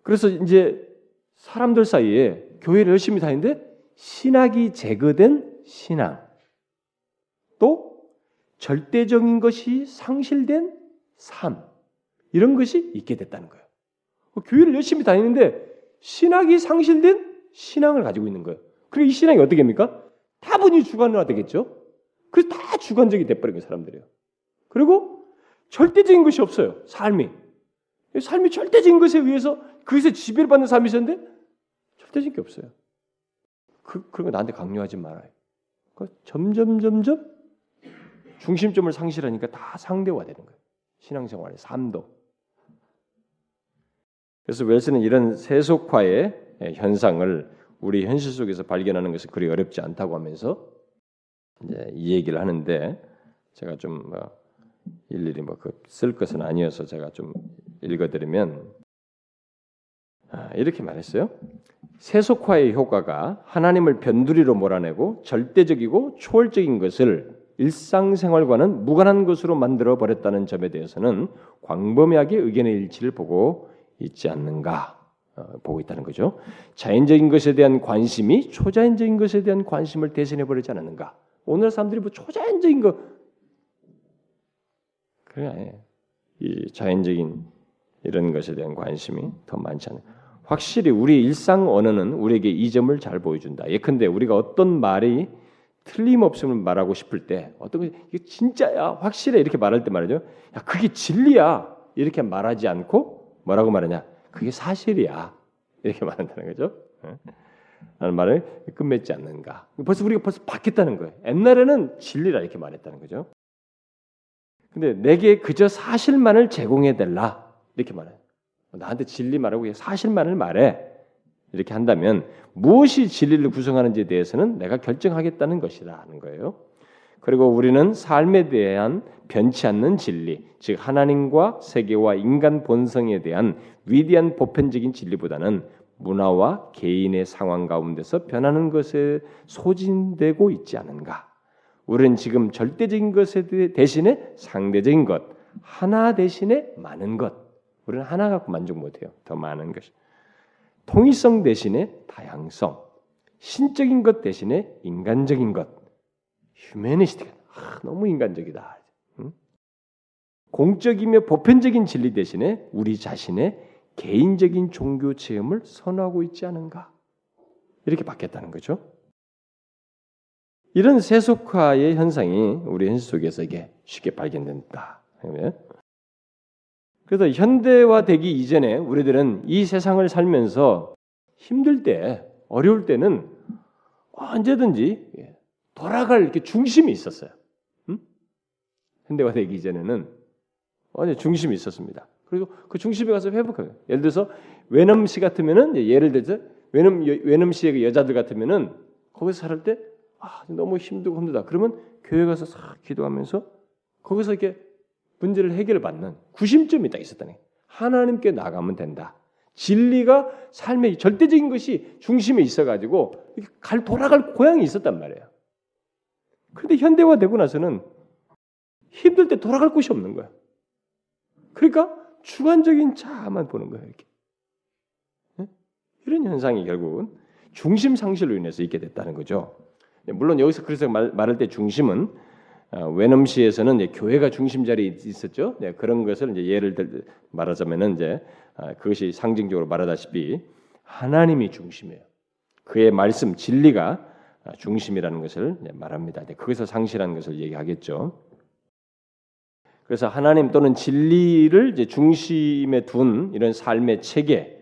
그래서 이제 사람들 사이에 교회를 열심히 다니는데 신학이 제거된 신앙 또 절대적인 것이 상실된 삶 이런 것이 있게 됐다는 거예요. 교회를 열심히 다니는데 신학이 상실된 신앙을 가지고 있는 거예요. 그리고 이 신앙이 어떻게 됩니까? 다분히 주관화 되겠죠. 그래서 다 주관적이 돼버린 거예요, 사람들이요. 그리고 절대적인 것이 없어요, 삶이. 삶이 절대적인 것에 의해서 그것에 지배를 받는 삶이 있었는데 절대적인 게 없어요. 그, 그런 거 나한테 강요하지 말아요. 그 점점, 점점 중심점을 상실하니까 다 상대화되는 거예요. 신앙생활의 삶도. 그래서 웰스는 이런 세속화의 현상을 우리 현실 속에서 발견하는 것은 그리 어렵지 않다고 하면서 이제 이 얘기를 하는데 제가 좀 뭐 일일이 뭐쓸 그 것은 아니어서 제가 좀 읽어드리면 아, 이렇게 말했어요. 세속화의 효과가 하나님을 변두리로 몰아내고 절대적이고 초월적인 것을 일상생활과는 무관한 것으로 만들어 버렸다는 점에 대해서는 광범위하게 의견의 일치를 보고 있지 않는가 어, 보고 있다는 거죠. 자연적인 것에 대한 관심이 초자연적인 것에 대한 관심을 대신해 버리지 않았는가? 오늘 사람들이 뭐 초자연적인 거 그래 이 자연적인 이런 것에 대한 관심이 더 많지 않아요. 확실히 우리 일상 언어는 우리에게 이 점을 잘 보여준다. 예컨대 우리가 어떤 말이 틀림없음을 말하고 싶을 때 어떤 게 이게 진짜야 확실해 이렇게 말할 때 말이죠. 야 그게 진리야 이렇게 말하지 않고 뭐라고 말하냐? 그게 사실이야 이렇게 말한다는 거죠. 예? 라는 말을 끝맺지 않는가. 벌써 우리가 벌써 바뀌었다는 거예요. 옛날에는 진리라 이렇게 말했다는 거죠. 근데 내게 그저 사실만을 제공해 달라 이렇게 말해요. 나한테 진리 말하고 사실만을 말해 이렇게 한다면 무엇이 진리를 구성하는지에 대해서는 내가 결정하겠다는 것이라는 거예요. 그리고 우리는 삶에 대한 변치 않는 진리, 즉 하나님과 세계와 인간 본성에 대한 위대한 보편적인 진리보다는 문화와 개인의 상황 가운데서 변하는 것에 소진되고 있지 않은가? 우리는 지금 절대적인 것에 대신에 상대적인 것, 하나 대신에 많은 것. 우리는 하나 갖고 만족 못해요. 더 많은 것. 통일성 대신에 다양성, 신적인 것 대신에 인간적인 것. 휴메니스티가 아, 너무 인간적이다. 응? 공적이며 보편적인 진리 대신에 우리 자신의 개인적인 종교 체험을 선호하고 있지 않은가? 이렇게 바뀌었다는 거죠. 이런 세속화의 현상이 우리 현실 속에서 이게 쉽게 발견된다. 그래서 현대화되기 이전에 우리들은 이 세상을 살면서 힘들 때, 어려울 때는 언제든지 돌아갈 이렇게 중심이 있었어요. 음? 현대화 되기 이전에는 완전 중심이 있었습니다. 그리고 그 중심에 가서 회복해요. 예를 들어서 외남 씨 같으면은 예를 들어서 외남 외남 씨의 그 여자들 같으면은 거기서 살을 때 아, 너무 힘들고 힘들다. 그러면 교회 가서 싹 기도하면서 거기서 이렇게 문제를 해결받는 구심점이 딱 있었다니. 하나님께 나가면 된다. 진리가 삶의 절대적인 것이 중심에 있어가지고 갈 돌아갈 고향이 있었단 말이에요. 그런데 현대화되고 나서는 힘들 때 돌아갈 곳이 없는 거야. 그러니까 주관적인 자만 보는 거예요. 이렇게. 이런 현상이 결국은 중심 상실로 인해서 있게 됐다는 거죠. 물론 여기서 그래서 말, 말할 때 중심은 어, 웨넘시에서는 교회가 중심 자리에 있었죠. 네, 그런 것을 이제 예를 들 말하자면은 이제 아, 그것이 상징적으로 말하다시피 하나님이 중심이에요. 그의 말씀 진리가 아, 중심이라는 것을 말합니다. 거기서 상실하는 것을 얘기하겠죠. 그래서 하나님 또는 진리를 중심에 둔 이런 삶의 체계,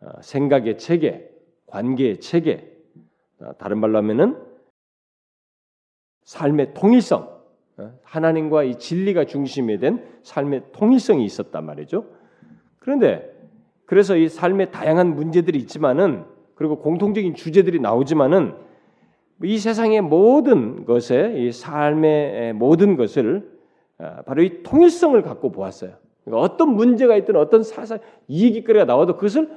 어, 생각의 체계, 관계의 체계, 어, 다른 말로 하면은 삶의 통일성, 어, 하나님과 이 진리가 중심이 된 삶의 통일성이 있었단 말이죠. 그런데 그래서 이 삶의 다양한 문제들이 있지만은 그리고 공통적인 주제들이 나오지만은 이 세상의 모든 것에 이 삶의 모든 것을 어, 바로 이 통일성을 갖고 보았어요. 그러니까 어떤 문제가 있든 어떤 사사 이익거리가 나와도 그것을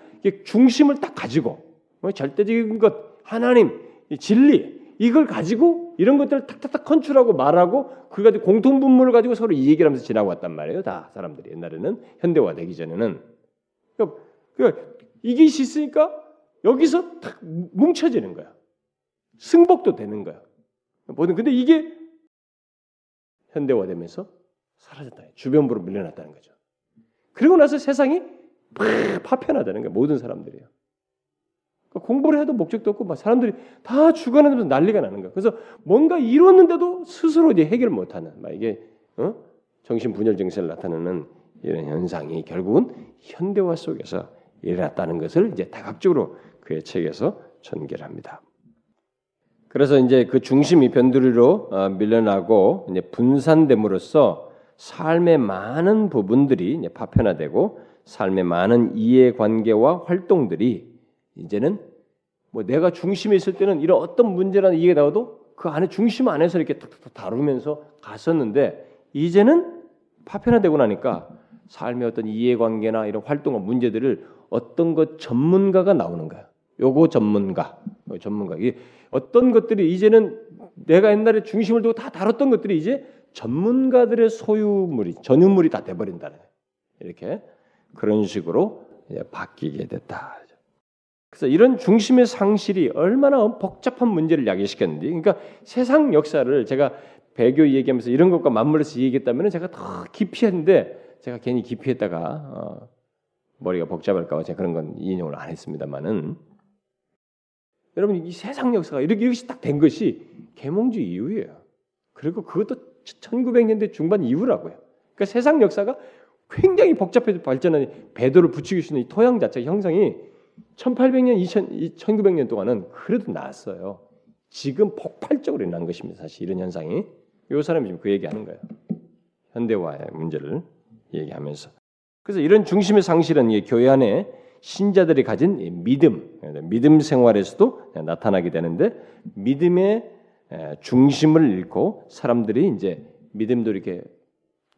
중심을 딱 가지고 뭐 절대적인 것 하나님 진리 이걸 가지고 이런 것들을 탁탁탁 컨트롤하고 말하고 그걸 가지고 공통 분모를 가지고 서로 이 얘기를 하면서 지나고 왔단 말이에요. 다 사람들이 옛날에는 현대화 되기 전에는 그러니까, 그러니까 이게 있으니까 여기서 탁 뭉쳐지는 거야. 승복도 되는 거야. 뭐든 근데 이게 현대화되면서 사라졌다. 주변부로 밀려났다는 거죠. 그리고 나서 세상이 파편화되는 거야. 모든 사람들이요. 그러니까 공부를 해도 목적도 없고 막 사람들이 다 죽어나면서 난리가 나는 거야. 그래서 뭔가 이뤘는데도 스스로 이제 해결 못하는 막 이게 어? 정신 분열 증세를 나타내는 이런 현상이 결국은 현대화 속에서 일어났다는 것을 이제 다각적으로 그의 책에서 전개합니다. 그래서 이제 그 중심이 변두리로 어, 밀려나고 이제 분산됨으로써 삶의 많은 부분들이 이제 파편화되고 삶의 많은 이해관계와 활동들이 이제는 뭐 내가 중심에 있을 때는 이런 어떤 문제라는 이해가 나와도 그 안에 중심 안에서 이렇게 툭툭 다루면서 갔었는데 이제는 파편화되고 나니까 삶의 어떤 이해관계나 이런 활동과 문제들을 어떤 것 전문가가 나오는 거야. 요거 전문가, 전문가. 이게 어떤 것들이 이제는 내가 옛날에 중심을 두고 다 다뤘던 것들이 이제 전문가들의 소유물이 전유물이 다 돼버린다는 이렇게 그런 식으로 바뀌게 됐다. 그래서 이런 중심의 상실이 얼마나 복잡한 문제를 야기시켰는지, 그러니까 세상 역사를 제가 배교 얘기하면서 이런 것과 맞물려서 얘기했다면 제가 더 깊이 했는데 제가 괜히 깊이 했다가 어, 머리가 복잡할까봐 제가 그런 건 인용을 안 했습니다만은 여러분 이 세상 역사가 이렇게 이렇게 딱 된 것이 계몽주 이후예요. 그리고 그것도 1900년대 중반 이후라고요. 그러니까 세상 역사가 굉장히 복잡해서 발전한 배도를 붙이고 있는 이 토양 자체 형성이 1800년, 2000, 1900년 동안은 그래도 나았어요. 지금 폭발적으로 일어난 것입니다. 사실 이런 현상이. 이 사람이 지금 그 얘기하는 거예요. 현대화의 문제를 얘기하면서. 그래서 이런 중심의 상실은 교회 안에 신자들이 가진 믿음, 믿음 생활에서도 나타나게 되는데 믿음의 중심을 잃고 사람들이 이제 믿음도 이렇게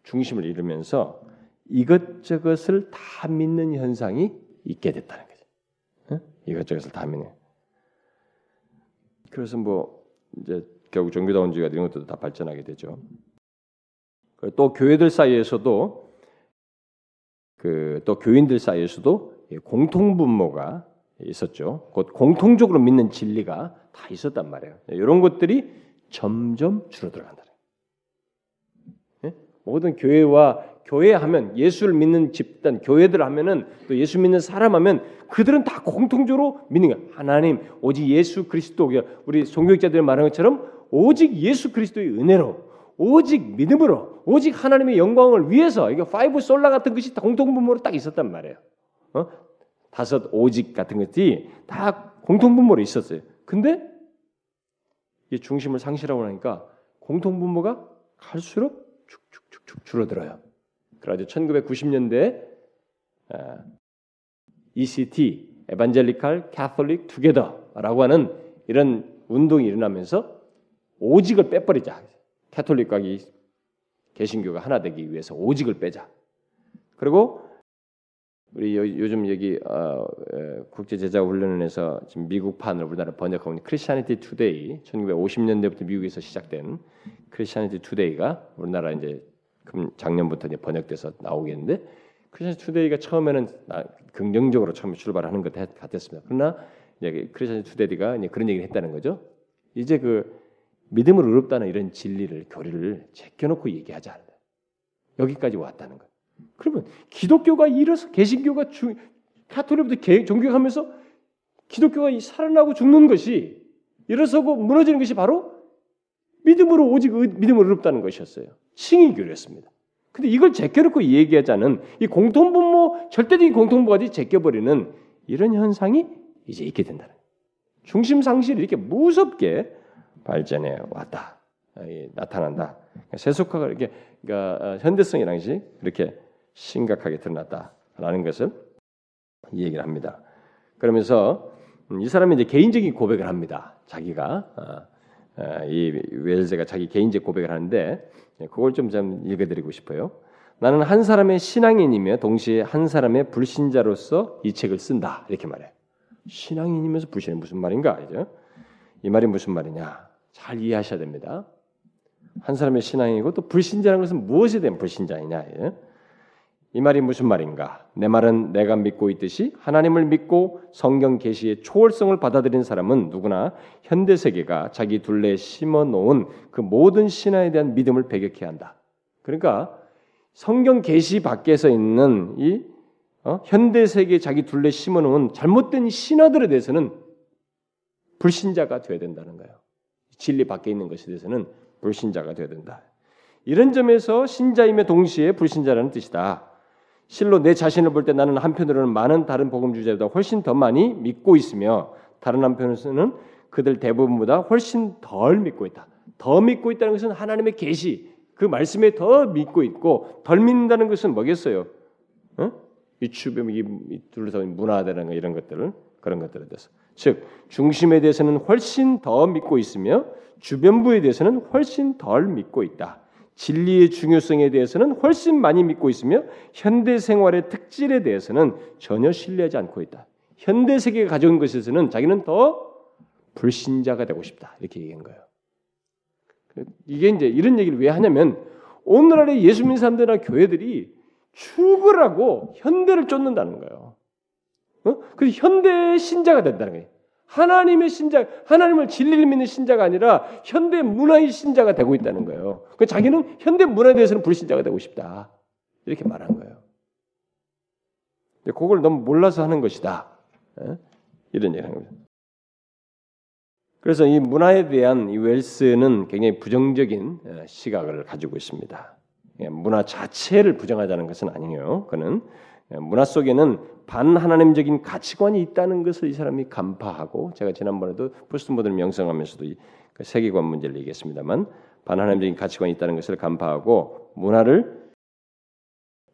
중심을 잃으면서 이것저것을 다 믿는 현상이 있게 됐다는 거예요. 이것저것을 다 믿네. 그래서 뭐 이제 결국 종교다원주의가 이런 것들도 다 발전하게 되죠. 또 교회들 사이에서도 그 또 교인들 사이에서도 공통 분모가 있었죠. 곧 공통적으로 믿는 진리가 다 있었단 말이에요. 이런 것들이 점점 줄어들어간다. 예? 모든 교회와 교회 하면 예수를 믿는 집단 교회들 하면은 또 예수 믿는 사람 하면 그들은 다 공통적으로 믿는 거야. 하나님 오직 예수 그리스도 우리 종교개혁자들이 말하는 것처럼 오직 예수 그리스도의 은혜로 오직 믿음으로 오직 하나님의 영광을 위해서 이게 five sola 같은 것이 공통분모로 딱 있었단 말이에요. 어? 다섯 오직 같은 것들이 다 공통분모로 있었어요. 근데 이 중심을 상실하고 나니까 공통분모가 갈수록 축축축축 줄어들어요. 그래가지고 1990년대 ECT 에반젤리칼 캐톨릭 투게더라고 하는 이런 운동이 일어나면서 오직을 빼버리자. 캐톨릭과 개신교가 하나 되기 위해서 오직을 빼자. 그리고 우리 요, 즘 여기 어, 국제 제자 훈련원에서 지금 미국판을 우리나라 번역하고 있는 Christianity Today 1950년대부터 미국에서 시작된 Christianity Today가 우리나라 이제 작년부터 이제 번역돼서 나오겠는데 Christian Today가 처음에는 긍정적으로 처음에 출발하는 것 같았습니다. 그러나 Christian Today가 이제 그런 얘기를 했다는 거죠. 이제 그 믿음을 어렵다는 이런 진리를 교리를 제껴놓고 얘기하자. 여기까지 왔다는 거. 그러면 기독교가 일어서 개신교가 주, 카톨릭부터 종교하면서 기독교가 살아나고 죽는 것이 일어서고 무너지는 것이 바로 믿음으로 오직 믿음을 어렵다는 것이었어요. 칭의교였습니다. 근데 이걸 제껴놓고 얘기하자는 이 공통분모 절대적인 공통분모까지 제껴버리는 이런 현상이 이제 있게 된다는. 중심 상실이 이렇게 무섭게 발전해 왔다. 나타난다. 세속화가 이렇게 그러니까 어, 현대성이라는 것이 그렇게 심각하게 드러났다라는 것을 얘기를 합니다. 그러면서 음, 이 사람이 이제 개인적인 고백을 합니다. 자기가 어, 어, 이 웰즈가 자기 개인적 고백을 하는데 예, 그걸 좀 좀 읽어드리고 싶어요. 나는 한 사람의 신앙인이며 동시에 한 사람의 불신자로서 이 책을 쓴다 이렇게 말해. 신앙인이면서 불신은 무슨 말인가? 이제 이 말이 무슨 말이냐? 잘 이해하셔야 됩니다. 한 사람의 신앙이고 또 불신자라는 것은 무엇에 대한 불신자이냐? 예? 이 말이 무슨 말인가? 내 말은 내가 믿고 있듯이 하나님을 믿고 성경 계시의 초월성을 받아들인 사람은 누구나 현대 세계가 자기 둘레에 심어 놓은 그 모든 신화에 대한 믿음을 배격해야 한다. 그러니까 성경 계시 밖에서 있는 이 어? 현대 세계에 자기 둘레 심어 놓은 잘못된 신화들에 대해서는 불신자가 되어야 된다는 거예요. 진리 밖에 있는 것에 대해서는 불신자가 되어야 된다. 이런 점에서 신자임의 동시에 불신자라는 뜻이다. 실로 내 자신을 볼 때 나는 한편으로는 많은 다른 복음 주자보다 훨씬 더 많이 믿고 있으며 다른 한편으로는 그들 대부분보다 훨씬 덜 믿고 있다. 더 믿고 있다는 것은 하나님의 계시 그 말씀에 더 믿고 있고 덜 믿는다는 것은 뭐겠어요? 어? 유튜브 둘러싸인 문화라는 이런 것들을 그런 것들에 대해서 즉 중심에 대해서는 훨씬 더 믿고 있으며 주변부에 대해서는 훨씬 덜 믿고 있다. 진리의 중요성에 대해서는 훨씬 많이 믿고 있으며 현대 생활의 특질에 대해서는 전혀 신뢰하지 않고 있다. 현대 세계가 가져온 것에서는 자기는 더 불신자가 되고 싶다. 이렇게 얘기한 거예요. 이게 이제 이런 얘기를 왜 하냐면 오늘날의 예수 믿는 사람들이나 교회들이 죽으라고 현대를 쫓는다는 거예요. 어? 그래서 현대 신자가 된다는 거예요. 하나님의 신자, 하나님을 진리를 믿는 신자가 아니라 현대 문화의 신자가 되고 있다는 거예요. 그 자기는 현대 문화에 대해서는 불신자가 되고 싶다. 이렇게 말한 거예요. 그걸 너무 몰라서 하는 것이다. 예? 이런 얘기를 하는 거죠. 그래서 이 문화에 대한 이 웰스는 굉장히 부정적인 예, 시각을 가지고 있습니다. 예, 문화 자체를 부정하자는 것은 아니에요. 그는 문화 속에는 반하나님적인 가치관이 있다는 것을 이 사람이 간파하고 제가 지난번에도 포스트모던을 명성하면서도 그 세계관 문제를 얘기했습니다만 반하나님적인 가치관이 있다는 것을 간파하고 문화를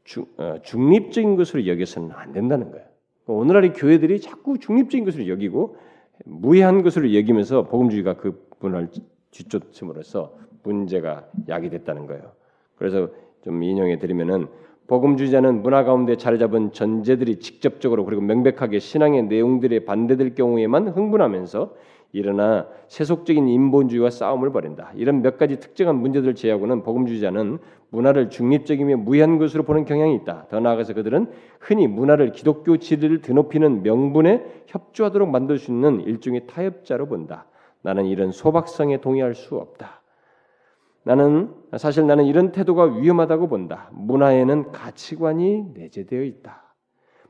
중, 어, 중립적인 것으로 여겨서는 안 된다는 거예요. 오늘날의 교회들이 자꾸 중립적인 것으로 여기고 무해한 것으로 여기면서 복음주의가 그 문화를 뒤쫓음으로써 문제가 야기됐다는 거예요. 그래서 좀 인용해 드리면은 복음주의자는 문화 가운데 자리 잡은 전제들이 직접적으로 그리고 명백하게 신앙의 내용들에 반대될 경우에만 흥분하면서 일어나 세속적인 인본주의와 싸움을 벌인다. 이런 몇 가지 특정한 문제들을 제외하고는 복음주의자는 문화를 중립적이며 무해한 것으로 보는 경향이 있다. 더 나아가서 그들은 흔히 문화를 기독교 지리를 드높이는 명분에 협조하도록 만들 수 있는 일종의 타협자로 본다. 나는 이런 소박성에 동의할 수 없다. 나는 사실 나는 이런 태도가 위험하다고 본다. 문화에는 가치관이 내재되어 있다.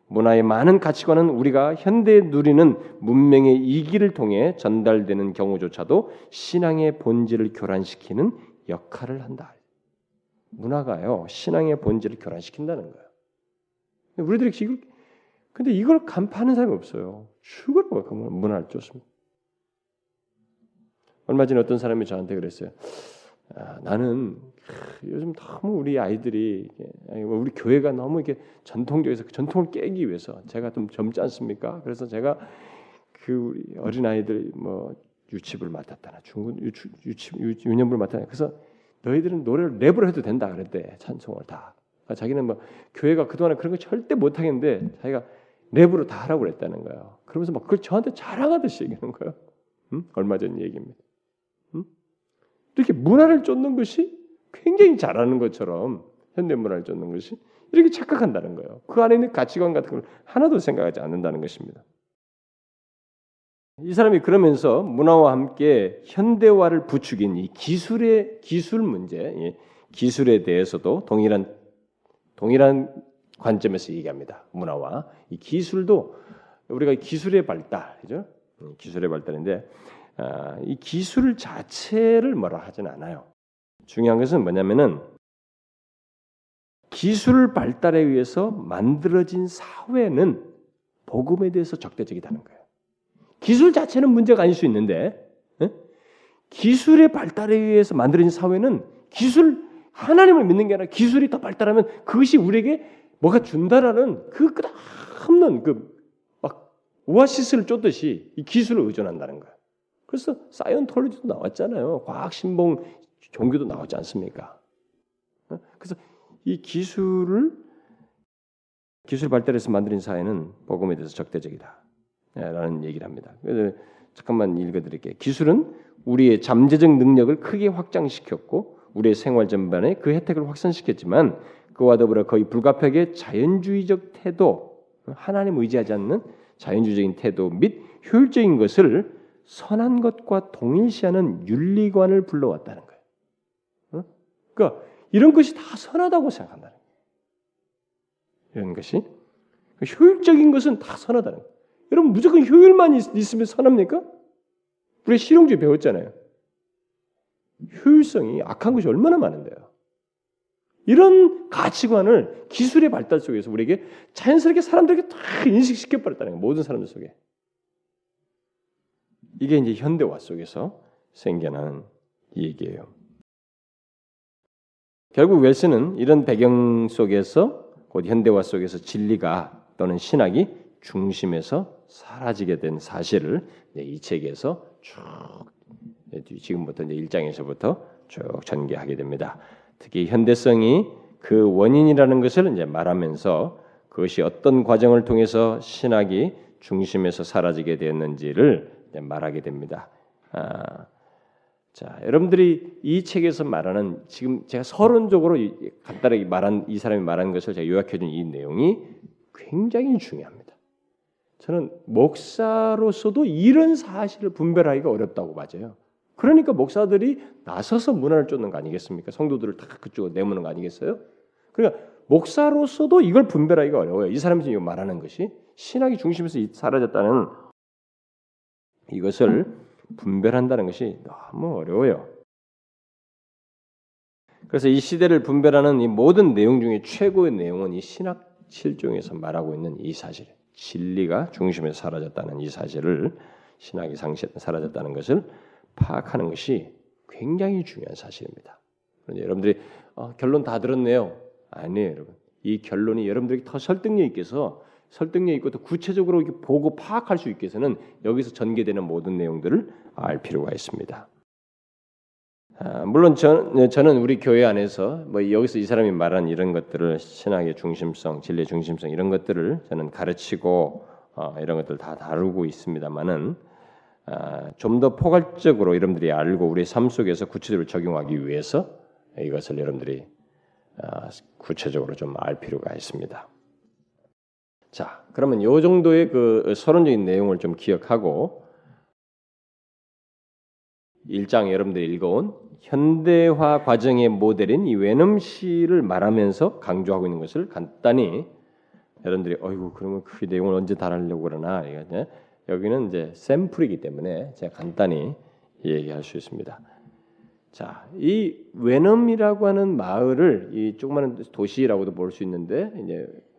문화의 많은 가치관은 우리가 현대에 누리는 문명의 이기를 통해 전달되는 경우조차도 신앙의 본질을 교란시키는 역할을 한다. 문화가요 신앙의 본질을 교란시킨다는 거예요. 우리들이 지금 근데 이걸 간파하는 사람이 없어요. 죽을 그 문화를 쫓습니다. 얼마 전에 어떤 사람이 저한테 그랬어요. 아, 나는 요즘 너무 우리 아이들이 뭐 우리 교회가 너무 이렇게 전통적에서 그 전통을 깨기 위해서 제가 좀 젊지 않습니까? 그래서 제가 그 우리 어린 아이들 뭐 유치부를 맡았다나 중군 유치, 유치 유년부를 맡았다. 그래서 너희들은 노래를 랩으로 해도 된다 그랬대 찬송을 다. 그러니까 자기는 뭐 교회가 그동안에 그런 거 절대 못 하겠는데 자기가 랩으로 다 하라고 그랬다는 거예요. 그러면서 막 그걸 저한테 자랑하듯이 얘기하는 거예요. 응? 얼마 전 얘기입니다. 응? 이렇게 문화를 쫓는 것이 굉장히 잘하는 것처럼 현대 문화를 쫓는 것이 이렇게 착각한다는 거예요. 그 안에 있는 가치관 같은 걸 하나도 생각하지 않는다는 것입니다. 이 사람이 그러면서 문화와 함께 현대화를 부추긴 이 기술의 기술 문제, 기술에 대해서도 동일한 동일한 관점에서 얘기합니다. 문화와 이 기술도 우리가 기술의 발달, 그죠? 음, 기술의 발달인데 아, 이 기술 자체를 뭐라 하진 않아요. 중요한 것은 뭐냐면은 기술 발달에 의해서 만들어진 사회는 복음에 대해서 적대적이다는 거예요. 기술 자체는 문제가 아닐 수 있는데 에? 기술의 발달에 의해서 만들어진 사회는 기술 하나님을 믿는 게 아니라 기술이 더 발달하면 그것이 우리에게 뭐가 준다라는 그 끝없는 그 막 오아시스를 쫓듯이 이 기술을 의존한다는 거예요. 그래서 사이언톨로지도 나왔잖아요. 과학 신봉 종교도 나오지 않습니까? 어? 그래서 이 기술을 기술 발달해서 만든 사회는 복음에 대해서 적대적이다. 예, 라는 얘기를 합니다. 그래서 잠깐만 읽어드릴게요. 기술은 우리의 잠재적 능력을 크게 확장시켰고 우리의 생활 전반에 그 혜택을 확산시켰지만 그와 더불어 거의 불가피하게 자연주의적 태도, 하나님 의지하지 않는 자연주의적인 태도 및 효율적인 것을 선한 것과 동일시하는 윤리관을 불러왔다는 거예요. 어? 그러니까 이런 것이 다 선하다고 생각한다는 거예요. 이런 것이 효율적인 것은 다 선하다는 거예요. 여러분 무조건 효율만 있 으면 선합니까? 우리 실용주의 배웠잖아요. 효율성이 악한 것이 얼마나 많은데요. 이런 가치관을 기술의 발달 속에서 우리에게 자연스럽게 사람들에게 다 인식시켜 버렸다는 거예요. 모든 사람들 속에. 이게 이제 현대화 속에서 생겨난 얘기예요. 결국 웰스는 이런 배경 속에서 곧 현대화 속에서 진리가 또는 신학이 중심에서 사라지게 된 사실을 이 책에서 쭉 지금부터 이제 1장에서부터 쭉 전개하게 됩니다. 특히 현대성이 그 원인이라는 것을 이제 말하면서 그것이 어떤 과정을 통해서 신학이 중심에서 사라지게 되었는지를 말하게 됩니다. 아, 자, 여러분들이 이 책에서 말하는 지금 제가 서론적으로 간단하게 말한 이 사람이 말한 것을 제가 요약해 준 이 내용이 굉장히 중요합니다. 저는 목사로서도 이런 사실을 분별하기가 어렵다고 맞아요. 그러니까 목사들이 나서서 문화를 쫓는 거 아니겠습니까? 성도들을 다 그쪽으로 내모는 거 아니겠어요? 그러니까 목사로서도 이걸 분별하기가 어려워요. 이 사람이 지금 말하는 것이 신학이 중심에서 사라졌다는 이것을 분별한다는 것이 너무 어려워요. 그래서 이 시대를 분별하는 이 모든 내용 중에 최고의 내용은 이 신학 7종에서 말하고 있는 이 사실, 진리가 중심에서 사라졌다는 이 사실을 신학이 사라졌다는 것을 파악하는 것이 굉장히 중요한 사실입니다. 그런데 여러분들이 어, 결론 다 들었네요. 아니에요, 여러분. 이 결론이 여러분들에게 더 설득력 있게서 설득력 있고 더 구체적으로 보고 파악할 수 있게 해서는 여기서 전개되는 모든 내용들을 알 필요가 있습니다. 아, 물론 저, 저는 우리 교회 안에서 뭐 여기서 이 사람이 말한 이런 것들을 신학의 중심성, 진리의 중심성 이런 것들을 저는 가르치고 어, 이런 것들 다 다루고 있습니다만은 아, 좀더 포괄적으로 여러분들이 알고 우리 삶 속에서 구체적으로 적용하기 위해서 이것을 여러분들이 아, 구체적으로 좀 알 필요가 있습니다. 자, 그러면 이 정도의 그 서론적인 내용을 좀 기억하고 1장 여러분들이 읽어온 현대화 과정의 모델인 이 웨넘시를 말하면서 강조하고 있는 것을 간단히 여러분들이 어이구 그러면 그 내용을 언제 달하려고 그러나 이거 여기는 이제 샘플이기 때문에 제가 간단히 얘기할 수 있습니다. 자, 이 웨넘이라고 하는 마을을 이 조그마한 도시라고도 볼 수 있는데 이제 어,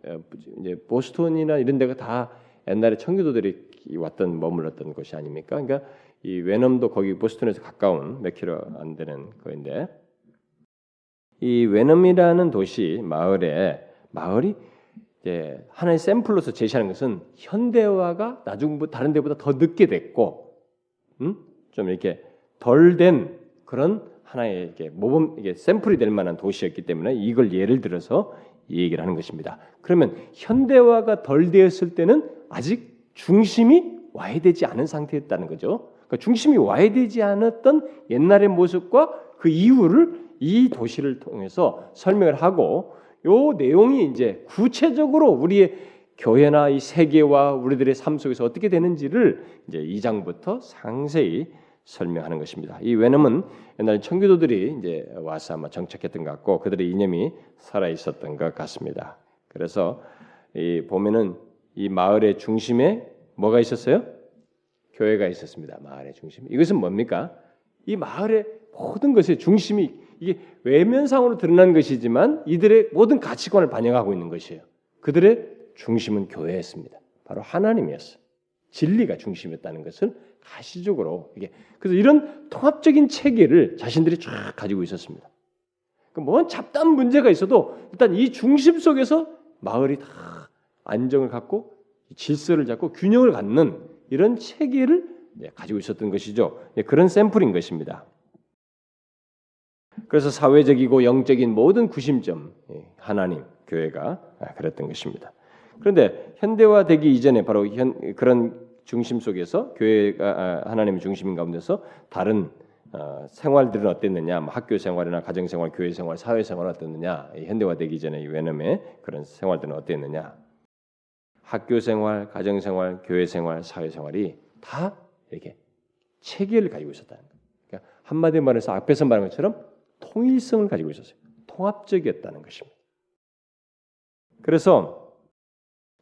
이제 보스턴이나 이런 데가 다 옛날에 청교도들이 왔던 머물렀던 곳이 아닙니까? 그러니까 이 웨넘도 거기 보스턴에서 가까운 몇 킬로 안 되는 거인데 이 웨넘이라는 도시 마을에 마을이 이제 하나의 샘플로서 제시하는 것은 현대화가 나중 다른 데보다 더 늦게 됐고, 음? 좀 이렇게 덜 된 그런 하나의 이게 모범 이게 샘플이 될 만한 도시였기 때문에 이걸 예를 들어서 이 얘기를 하는 것입니다. 그러면 현대화가 덜 되었을 때는 아직 중심이 와야 되지 않은 상태였다는 거죠. 그러니까 중심이 와야 되지 않았던 옛날의 모습과 그 이유를 이 도시를 통해서 설명을 하고 요 내용이 이제 구체적으로 우리의 교회나 이 세계와 우리들의 삶 속에서 어떻게 되는지를 이제 2장부터 상세히 설명하는 것입니다. 이 외놈은 옛날 청교도들이 이제 와서 아마 정착했던 것 같고 그들의 이념이 살아 있었던 것 같습니다. 그래서 이 보면은 이 마을의 중심에 뭐가 있었어요? 교회가 있었습니다. 마을의 중심. 이것은 뭡니까? 이 마을의 모든 것의 중심이 이게 외면상으로 드러난 것이지만 이들의 모든 가치관을 반영하고 있는 것이에요. 그들의 중심은 교회였습니다. 바로 하나님이었어. 진리가 중심이었다는 것을 가시적으로 이게 그래서 이런 통합적인 체계를 자신들이 쫙 가지고 있었습니다. 뭔 잡다한 문제가 있어도 일단 이 중심 속에서 마을이 다 안정을 갖고 질서를 잡고 균형을 갖는 이런 체계를 가지고 있었던 것이죠. 그런 샘플인 것입니다. 그래서 사회적이고 영적인 모든 구심점 하나님 교회가 그랬던 것입니다. 그런데 현대화되기 이전에 바로 현, 그런 중심 속에서 교회가 아, 하나님의 중심 가운데서 다른 어, 생활들은 어땠느냐, 뭐 학교 생활이나 가정 생활, 교회 생활, 사회 생활 어땠느냐, 현대화되기 전에 외놈의 그런 생활들은 어땠느냐, 학교 생활, 가정 생활, 교회 생활, 사회 생활이 다 이렇게 체계를 가지고 있었다는 거예요. 그러니까 한마디 말해서 앞에서 말한 것처럼 통일성을 가지고 있었어요. 통합적이었다는 것입니다. 그래서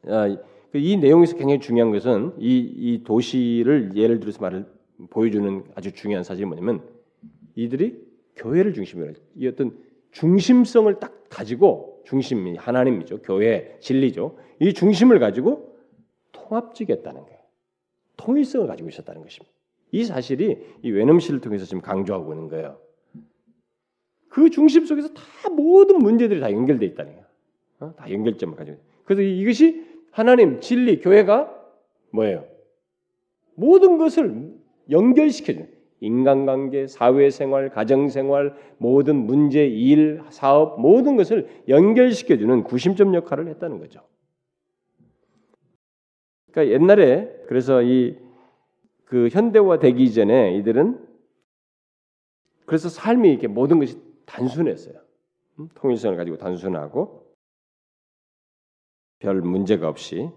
아, 그 이 내용에서 굉장히 중요한 것은 이, 이 도시를 예를 들어서 말을 보여주는 아주 중요한 사실이 뭐냐면 이들이 교회를 중심으로 이 어떤 중심성을 딱 가지고 중심이 하나님이죠. 교회 진리죠. 이 중심을 가지고 통합적이었다는 거예요. 통일성을 가지고 있었다는 것입니다. 이 사실이 이 외놈시를 통해서 지금 강조하고 있는 거예요. 그 중심 속에서 다 모든 문제들이 다 연결돼 있다는 거예요. 어? 다 연결점을 가지고. 그래서 이것이 하나님, 진리, 교회가 뭐예요? 모든 것을 연결시켜주는 인간관계, 사회생활, 가정생활, 모든 문제, 일, 사업 모든 것을 연결시켜주는 구심점 역할을 했다는 거죠. 그러니까 옛날에 그래서 이 그 현대화 되기 전에 이들은 그래서 삶이 이렇게 모든 것이 단순했어요. 통일성을 가지고 단순하고 별 문제가 없이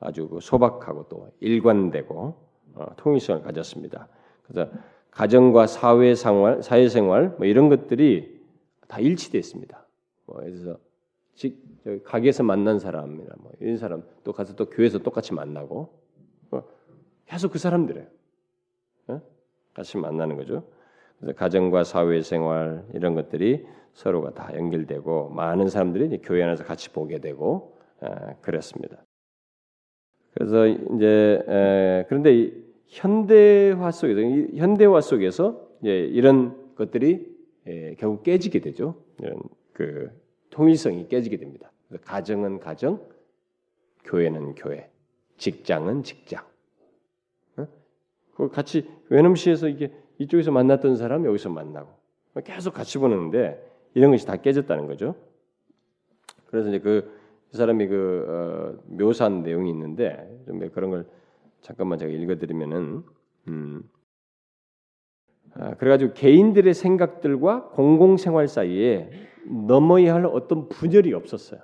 아주 그 소박하고 또 일관되고 어, 통일성을 가졌습니다. 그래서 가정과 사회 생활, 사회 생활 뭐 이런 것들이 다 일치됐습니다. 뭐 그래서 직 가게에서 만난 사람이나 뭐 이런 사람 또 가서 또 교회에서 똑같이 만나고 어, 계속 그 사람들이에요. 어? 같이 만나는 거죠. 그래서 가정과 사회 생활 이런 것들이 서로가 다 연결되고 많은 사람들이 교회 안에서 같이 보게 되고 그랬습니다. 그래서 이제 그런데 현대화 속에서 현대화 속에서 이런 것들이 결국 깨지게 되죠. 이런 그 통일성이 깨지게 됩니다. 가정은 가정, 교회는 교회, 직장은 직장. 그 같이 외놈시에서 이게 이쪽에서 만났던 사람 여기서 만나고 계속 같이 보는데 이런 것이 다 깨졌다는 거죠. 그래서 이제 그 이 사람이 그 어, 묘사한 내용이 있는데 좀 그런 걸 잠깐만 제가 읽어드리면은 음, 아, 그래가지고 개인들의 생각들과 공공생활 사이에 넘어야 할 어떤 분열이 없었어요.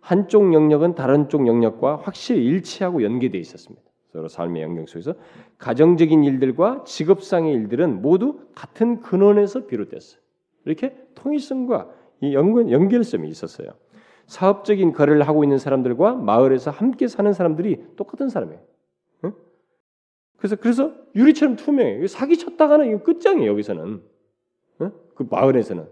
한쪽 영역은 다른 쪽 영역과 확실히 일치하고 연계되어 있었습니다. 서로 삶의 영역 속에서 가정적인 일들과 직업상의 일들은 모두 같은 근원에서 비롯됐어요. 이렇게 통일성과 이 연관, 연결성이 있었어요. 사업적인 거래를 하고 있는 사람들과 마을에서 함께 사는 사람들이 똑같은 사람이에요. 응? 그래서 그래서 유리처럼 투명해. 사기 쳤다가는 이거 끝장이에요. 여기서는 응? 그 마을에서는.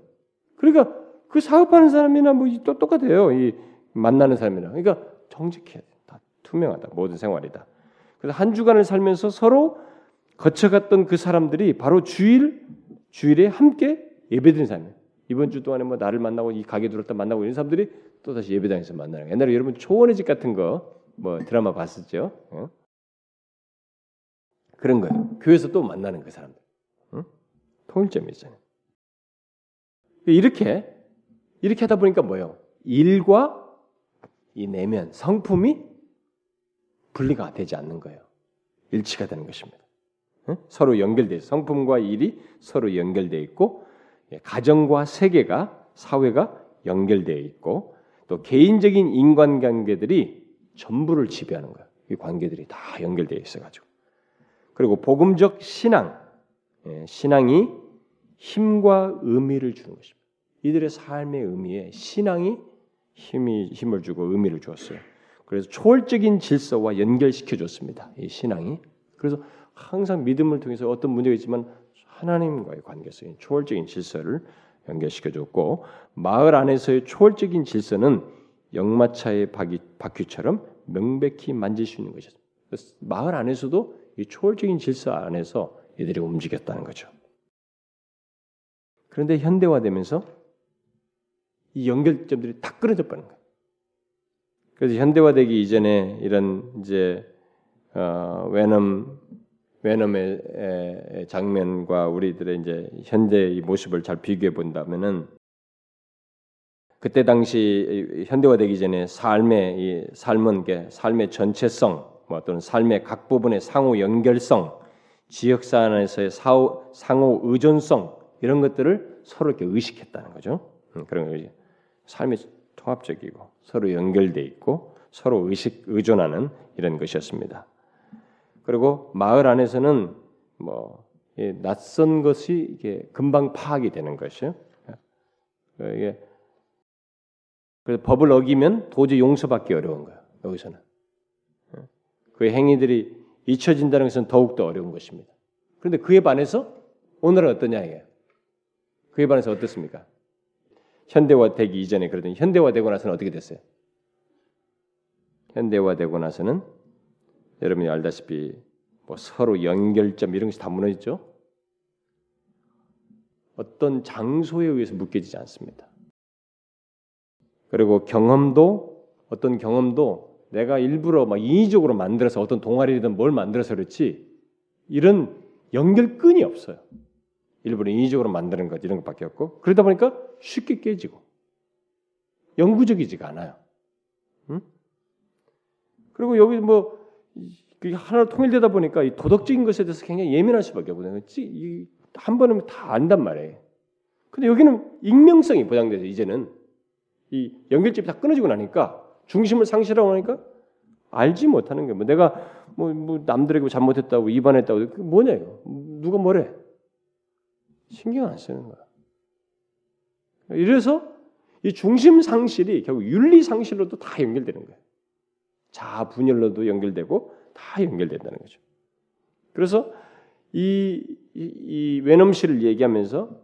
그러니까 그 사업하는 사람이나 뭐 또 똑같아요. 이 만나는 사람이나. 그러니까 정직해야 돼. 다 투명하다. 모든 생활이다. 그래서 한 주간을 살면서 서로 거쳐갔던 그 사람들이 바로 주일 주일에 함께 예배드리는 사람이에요. 이번 주 동안에 뭐 나를 만나고 이 가게 들었다 만나고 이런 사람들이 또 다시 예배당에서 만나는. 옛날에 여러분 초원의 집 같은 거 뭐 드라마 봤었죠? 어? 그런 거예요. 교회에서 또 만나는 그 사람들. 응? 통일점이 있잖아요. 이렇게 이렇게 하다 보니까 뭐예요? 일과 이 내면 성품이 분리가 되지 않는 거예요. 일치가 되는 것입니다. 응? 서로 연결돼 성품과 일이 서로 연결돼 있고 예, 가정과 세계가 사회가 연결되어 있고 또 개인적인 인간관계들이 전부를 지배하는 거예요. 이 관계들이 다 연결되어 있어가지고 그리고 복음적 신앙, 예, 신앙이 힘과 의미를 주는 것입니다. 이들의 삶의 의미에 신앙이 힘이 힘을 주고 의미를 주었어요. 그래서 초월적인 질서와 연결시켜 줬습니다. 이 신앙이. 그래서 항상 믿음을 통해서 어떤 문제가 있지만 하나님과의 관계성인 초월적인 질서를 연결시켜 줬고 마을 안에서의 초월적인 질서는 역마차의 바퀴, 바퀴처럼 명백히 만질 수 있는 것이었습니다. 마을 안에서도 이 초월적인 질서 안에서 이들이 움직였다는 거죠. 그런데 현대화되면서 이 연결점들이 다 끊어져 버린 거예요. 그래서 현대화되기 이전에 이런 이제 어, 외놈 외놈의 장면과 우리들의 이제 현대의 모습을 잘 비교해 본다면은 그때 당시 현대화되기 전에 삶의 이 삶은 게 삶의 전체성, 뭐 또는 삶의 각 부분의 상호 연결성, 지역사 안에서의 사후, 상호 의존성 이런 것들을 서로 이렇게 의식했다는 거죠. 음, 그런 거지. 삶이 통합적이고 서로 연결돼 있고 서로 의식 의존하는 이런 것이었습니다. 그리고 마을 안에서는 뭐 낯선 것이 이게 금방 파악이 되는 것이요. 이게 그래서 법을 어기면 도저히 용서받기 어려운 거예요. 여기서는 그 행위들이 잊혀진다는 것은 더욱 더 어려운 것입니다. 그런데 그에 반해서 오늘은 어떠냐 이게 그에 반해서 어떻습니까? 현대화되기 이전에 그러더니 현대화되고 나서는 어떻게 됐어요? 현대화되고 나서는 여러분이 알다시피 뭐 서로 연결점 이런 것이 다 무너지죠. 어떤 장소에 의해서 묶여지지 않습니다. 그리고 경험도 어떤 경험도 내가 일부러 막 인위적으로 만들어서 어떤 동아리든 뭘 만들어서 그렇지 이런 연결끈이 없어요. 일부러 인위적으로 만드는 것 이런 것밖에 없고 그러다 보니까 쉽게 깨지고 영구적이지가 않아요. 응? 그리고 여기 뭐 하나로 통일되다 보니까 이 도덕적인 것에 대해서 굉장히 예민할 수밖에 없거든요. 한 번은 다 안단 말이에요. 근데 여기는 익명성이 보장돼서 이제는 이 연결점이 다 끊어지고 나니까 중심을 상실하고 나니까 알지 못하는 거예요. 뭐 내가 뭐, 뭐 남들에게 잘못했다고 위반했다고 그 뭐냐 이거 누가 뭐래 신경 안 쓰는 거야. 이래서 이 중심 상실이 결국 윤리 상실로도 다 연결되는 거예요. 자아 분열로도 연결되고 다 연결된다는 거죠. 그래서 이, 이, 이 외놈씨를 얘기하면서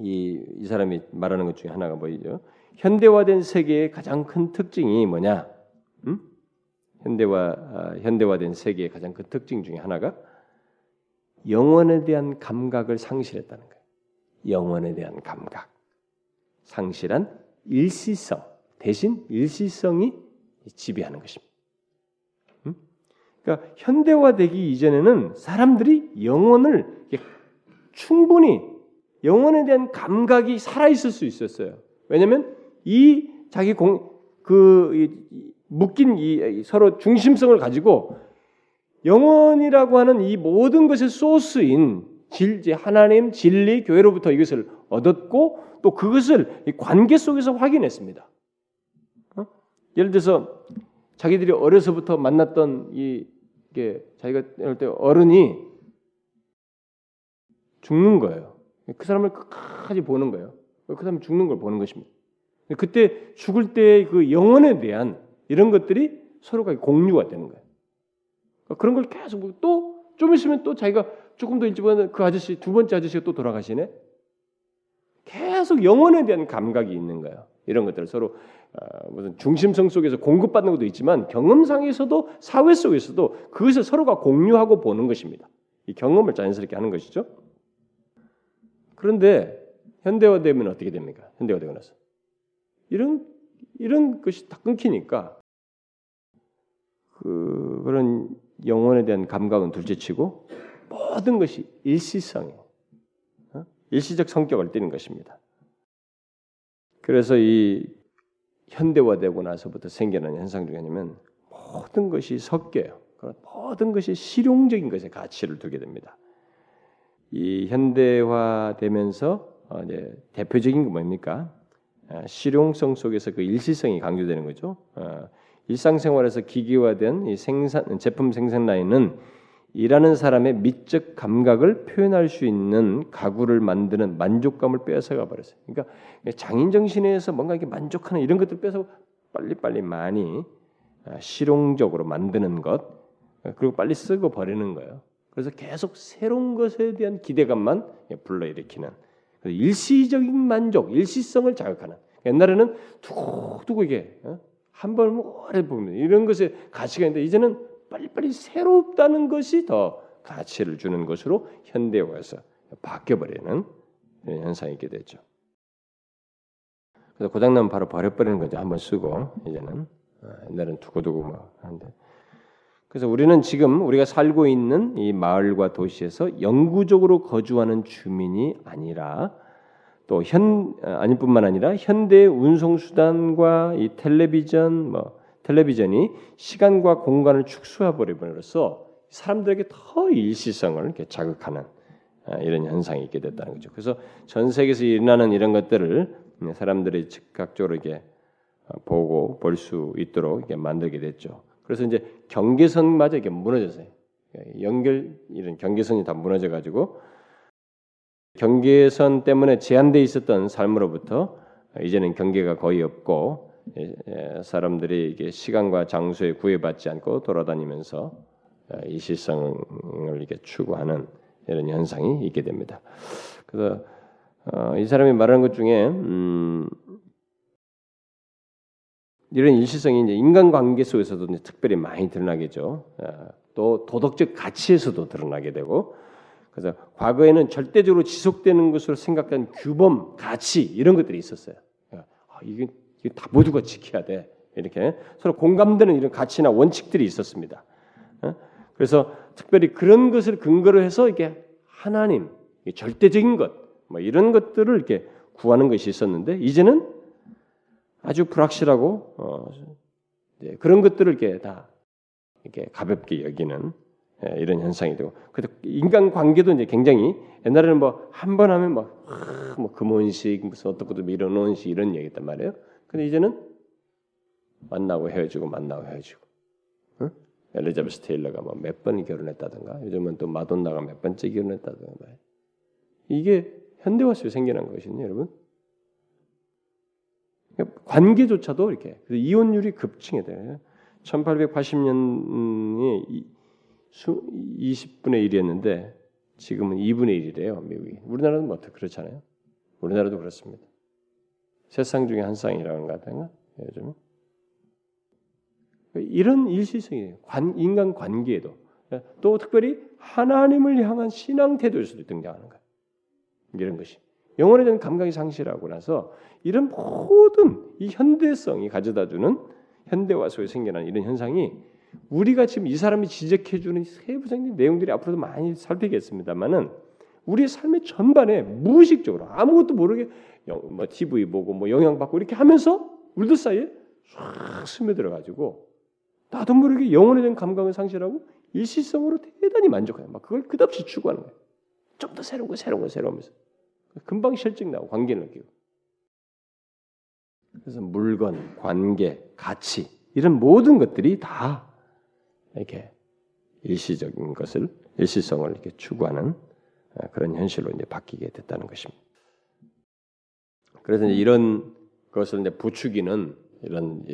이, 이 사람이 말하는 것 중에 하나가 뭐죠? 현대화된 세계의 가장 큰 특징이 뭐냐? 음? 현대화 아, 현대화된 세계의 가장 큰 특징 중에 하나가 영혼에 대한 감각을 상실했다는 거예요. 영혼에 대한 감각, 상실한 일시성 대신 일시성이 지배하는 것입니다. 음? 그러니까 현대화되기 이전에는 사람들이 영혼을 충분히 영혼에 대한 감각이 살아 있을 수 있었어요. 왜냐하면 이 자기 공, 그 묶인 이 서로 중심성을 가지고 영원이라고 하는 이 모든 것의 소스인 질, 하나님 진리 교회로부터 이것을 얻었고 또 그것을 관계 속에서 확인했습니다. 어? 예를 들어서 자기들이 어려서부터 만났던 이 이게 자기가 이럴 때 어른이 죽는 거예요. 그 사람을 끝까지 보는 거예요. 그 사람이 죽는 걸 보는 것입니다. 그때 죽을 때 그 영혼에 대한 이런 것들이 서로가 공유가 되는 거예요. 그런 걸 계속 또 좀 있으면 또 자기가 조금 더 일찍 보면 그 아저씨 두 번째 아저씨가 또 돌아가시네. 계속 영혼에 대한 감각이 있는 거예요. 이런 것들을 서로 어, 무슨 중심성 속에서 공급받는 것도 있지만 경험상에서도 사회 속에서도 그것을 서로가 공유하고 보는 것입니다. 이 경험을 자연스럽게 하는 것이죠. 그런데 현대화되면 어떻게 됩니까? 현대화되고 나서 이런 이런 것이 다 끊기니까 그 그런 영혼에 대한 감각은 둘째치고 모든 것이 일시성이에요. 어? 일시적 성격을 띠는 것입니다. 그래서 이 현대화되고 나서부터 생겨난 현상 중에 하나는 모든 것이 섞여요. 모든 것이 실용적인 것에 가치를 두게 됩니다. 이 현대화되면서 어, 이제 대표적인 게 뭡니까? 아, 실용성 속에서 그 일시성이 강조되는 거죠. 어, 일상생활에서 기기화된 이 생산 제품 생산 라인은 일하는 사람의 미적 감각을 표현할 수 있는 가구를 만드는 만족감을 빼앗아가 버렸어요. 그러니까 장인 정신에서 뭔가 이렇게 만족하는 이런 것들 빼서 빨리빨리 많이 아, 실용적으로 만드는 것 그리고 빨리 쓰고 버리는 거예요. 그래서 계속 새로운 것에 대한 기대감만 불러일으키는 일시적인 만족, 일시성을 자극하는 옛날에는 두고두고 이게 어? 한번 오래 보면 이런 것에 가치가 있는데 이제는 빨리빨리 새롭다는 것이 더 가치를 주는 것으로 현대화해서 바뀌어버리는 현상이 있게 됐죠. 그래서 고장나면 바로 버려버리는 거죠. 한번 쓰고 이제는 어, 옛날엔 두고두고 막 하는데 그래서 우리는 지금 우리가 살고 있는 이 마을과 도시에서 영구적으로 거주하는 주민이 아니라 또 현 아니뿐만 아니라 현대 운송 수단과 이 텔레비전 뭐 텔레비전이 시간과 공간을 축소해 버림으로써 사람들에게 더 일시성을 이렇게 자극하는 아, 이런 현상이 있게 됐다는 거죠. 그래서 전 세계에서 일어나는 이런 것들을 사람들이 즉각적으로 이렇게 보고 볼 수 있도록 이렇게 만들게 됐죠. 그래서 이제 경계선마저 이렇게 무너졌어요. 연결 이런 경계선이 다 무너져 가지고 경계선 때문에 제한돼 있었던 삶으로부터 이제는 경계가 거의 없고 사람들이 이게 시간과 장소에 구애받지 않고 돌아다니면서 이실성을 이렇게 추구하는 이런 현상이 있게 됩니다. 그래서 어, 이 사람이 말하는 것 중에 음, 이런 일시성이 이제 인간관계 속에서도 특별히 많이 드러나겠죠. 어, 또 도덕적 가치에서도 드러나게 되고 그래서 과거에는 절대적으로 지속되는 것으로 생각한 규범, 가치 이런 것들이 있었어요. 아, 이게, 이게 다 모두가 지켜야 돼. 이렇게 서로 공감되는 이런 가치나 원칙들이 있었습니다. 어? 그래서 특별히 그런 것을 근거로 해서 이게 하나님, 절대적인 것, 뭐 이런 것들을 이렇게 구하는 것이 있었는데 이제는 아주 불확실하고 어, 네, 그런 것들을 이렇게 다 이렇게 가볍게 여기는 예, 이런 현상이 되고 그래도 인간 관계도 이제 굉장히 옛날에는 뭐 한 번 하면 막뭐 금혼식 무슨 어떤 것도 밀어놓은식 이런 얘기했단 말이에요. 근데 이제는 만나고 헤어지고 만나고 헤어지고 응? 엘리자베스 테일러가 뭐 몇 번 결혼했다든가 요즘은 또 마돈나가 몇 번째 결혼했다든가. 이게 현대화 속에 생겨난 것이거든요, 여러분. 그러니까 관계조차도 이렇게 이혼율이 급증해 돼요. 1880년에 20분의 1이었는데 지금은 2분의 1이래요, 미국이. 우리나라는 뭐 그렇잖아요. 우리나라도 그렇습니다. 세상 중에 한 쌍이라는 것 같은가? 요즘 이런 일시성이에요. 관, 인간 관계에도 또 특별히 하나님을 향한 신앙 태도에서도 등장하는 거예요. 이런 것이 영혼에 대한 감각이 상실하고 나서 이런 모든 이 현대성이 가져다주는 현대화 속에 생겨난 이런 현상이 우리가 지금 이 사람이 지적해주는 세부적인 내용들이 앞으로도 많이 살피겠습니다만은 우리의 삶의 전반에 무의식적으로 아무것도 모르게 뭐 TV 보고 뭐 영향 받고 이렇게 하면서 우리들 사이에 싹 스며들어 가지고 나도 모르게 영혼에 대한 감각을 상실하고 일시성으로 대단히 만족해요. 막 그걸 끝없이 추구하는 거예요. 좀 더 새로운 거, 새로운 거, 새로우면서 금방 실증 나고 관계를 느끼고. 그래서 물건, 관계, 가치 이런 모든 것들이 다 이렇게 일시적인 것을 일시성을 이렇게 추구하는 어, 그런 현실로 이제 바뀌게 됐다는 것입니다. 그래서 이런 것을 이제 부추기는 이런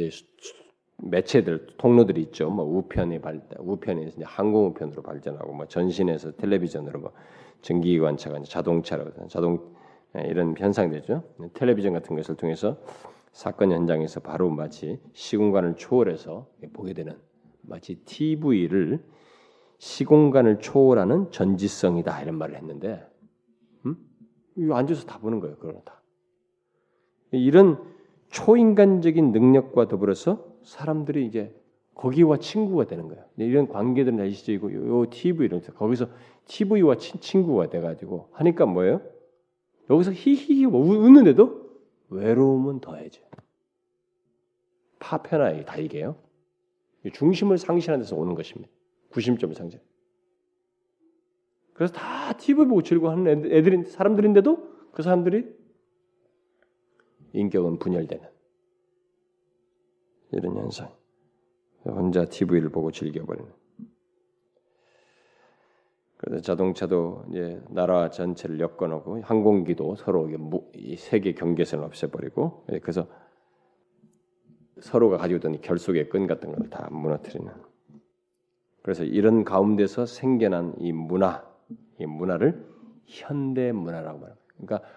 매체들 통로들이 있죠. 뭐 우편이 발달, 우편이 이제 항공우편으로 발전하고 뭐 전신에서 텔레비전으로 뭐 전기기관차가 자동차로 자동 예, 이런 현상되죠. 텔레비전 같은 것을 통해서 사건 현장에서 바로 마치 시공간을 초월해서 보게 되는 마치 TV를 시공간을 초월하는 전지성이다 이런 말을 했는데, 음? 앉아서 다 보는 거예요. 그걸 다. 이런 초인간적인 능력과 더불어서 사람들이 이제 거기와 친구가 되는 거예요. 이런 관계들은 일시적이고 요 TV 이런 거기서 TV와 친, 친구가 돼가지고 하니까 뭐예요? 여기서 히히히 뭐 웃는데도 외로움은 더해져. 파편화 다 이게요. 중심을 상실하는 데서 오는 것입니다. 구심점을 상실. 그래서 다 TV 보고 즐거워하는 애들인 사람들인데도 그 사람들이 인격은 분열되는 이런 현상. 혼자 TV를 보고 즐겨버리는. 그래서 자동차도 이제 나라 전체를 엮어놓고 항공기도 서로 이 세계 경계선을 없애버리고 예, 그래서 서로가 가지고 있던 결속의 끈 같은 걸 다 무너뜨리는. 그래서 이런 가운데서 생겨난 이 문화, 이 문화를 현대 문화라고 말합니다. 그러니까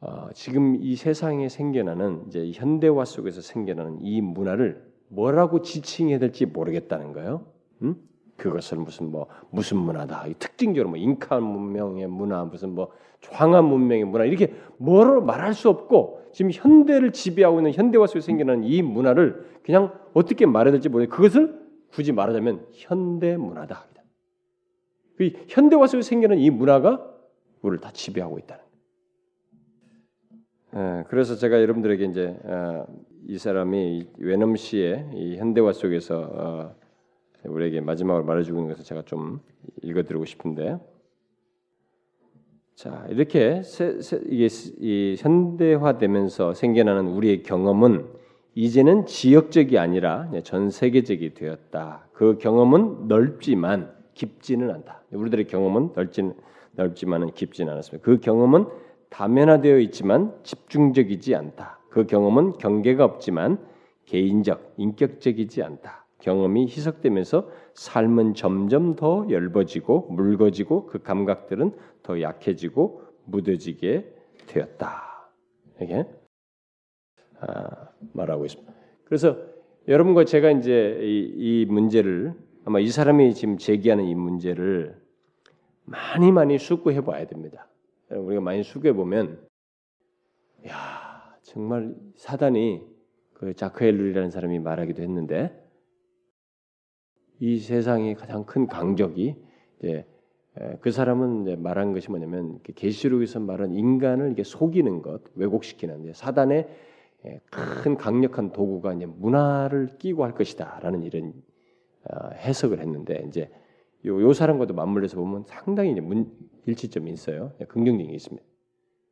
어, 지금 이 세상에 생겨나는 이제 현대화 속에서 생겨나는 이 문화를 뭐라고 지칭해야 될지 모르겠다는 거예요. 음? 그것을 무슨 뭐 무슨 문화다. 특징적으로 뭐 잉카 문명의 문화, 무슨 뭐 황한 문명의 문화 이렇게 뭐로 말할 수 없고 지금 현대를 지배하고 있는 현대화 속에 생겨나는 이 문화를 그냥 어떻게 말해야 될지 모르겠 그것을 굳이 말하자면 현대 문화다. 그 현대화 속에 생겨난 이 문화가 우리를 다 지배하고 있다는 예, 그래서 제가 여러분들에게 이제 어, 이 사람이 웨넘 씨의 이 현대화 속에서 어, 우리에게 마지막으로 말해주고 있는 것을 제가 좀 읽어드리고 싶은데, 자 이렇게 세, 세, 이게 이 현대화되면서 생겨나는 우리의 경험은 이제는 지역적이 아니라 전 세계적이 되었다. 그 경험은 넓지만 깊지는 않다. 우리들의 경험은 넓지는 넓지만은 깊지는 않았습니다. 그 경험은 다면화되어 있지만 집중적이지 않다. 그 경험은 경계가 없지만 개인적, 인격적이지 않다. 경험이 희석되면서 삶은 점점 더 엷어지고 묽어지고 그 감각들은 더 약해지고 무뎌지게 되었다. 이게 아, 말하고 있습니다. 그래서 여러분과 제가 이제 이, 이 문제를 아마 이 사람이 지금 제기하는 이 문제를 많이 많이 숙고해 봐야 됩니다. 우리가 많이 숙고해 보면 야 정말 사단이 그 자크엘룰이라는 사람이 말하기도 했는데 이 세상의 가장 큰 강적이 이제 그 사람은 이제 말한 것이 뭐냐면 계시록에서 말한 인간을 이게 속이는 것, 왜곡시키는 사단의 큰 강력한 도구가 이제 문화를 끼고 할 것이다라는 이런 어, 해석을 했는데 이제 요, 요 사람과도 맞물려서 보면 상당히 이제 문, 일치점이 있어요. 긍정적인 게 있습니다.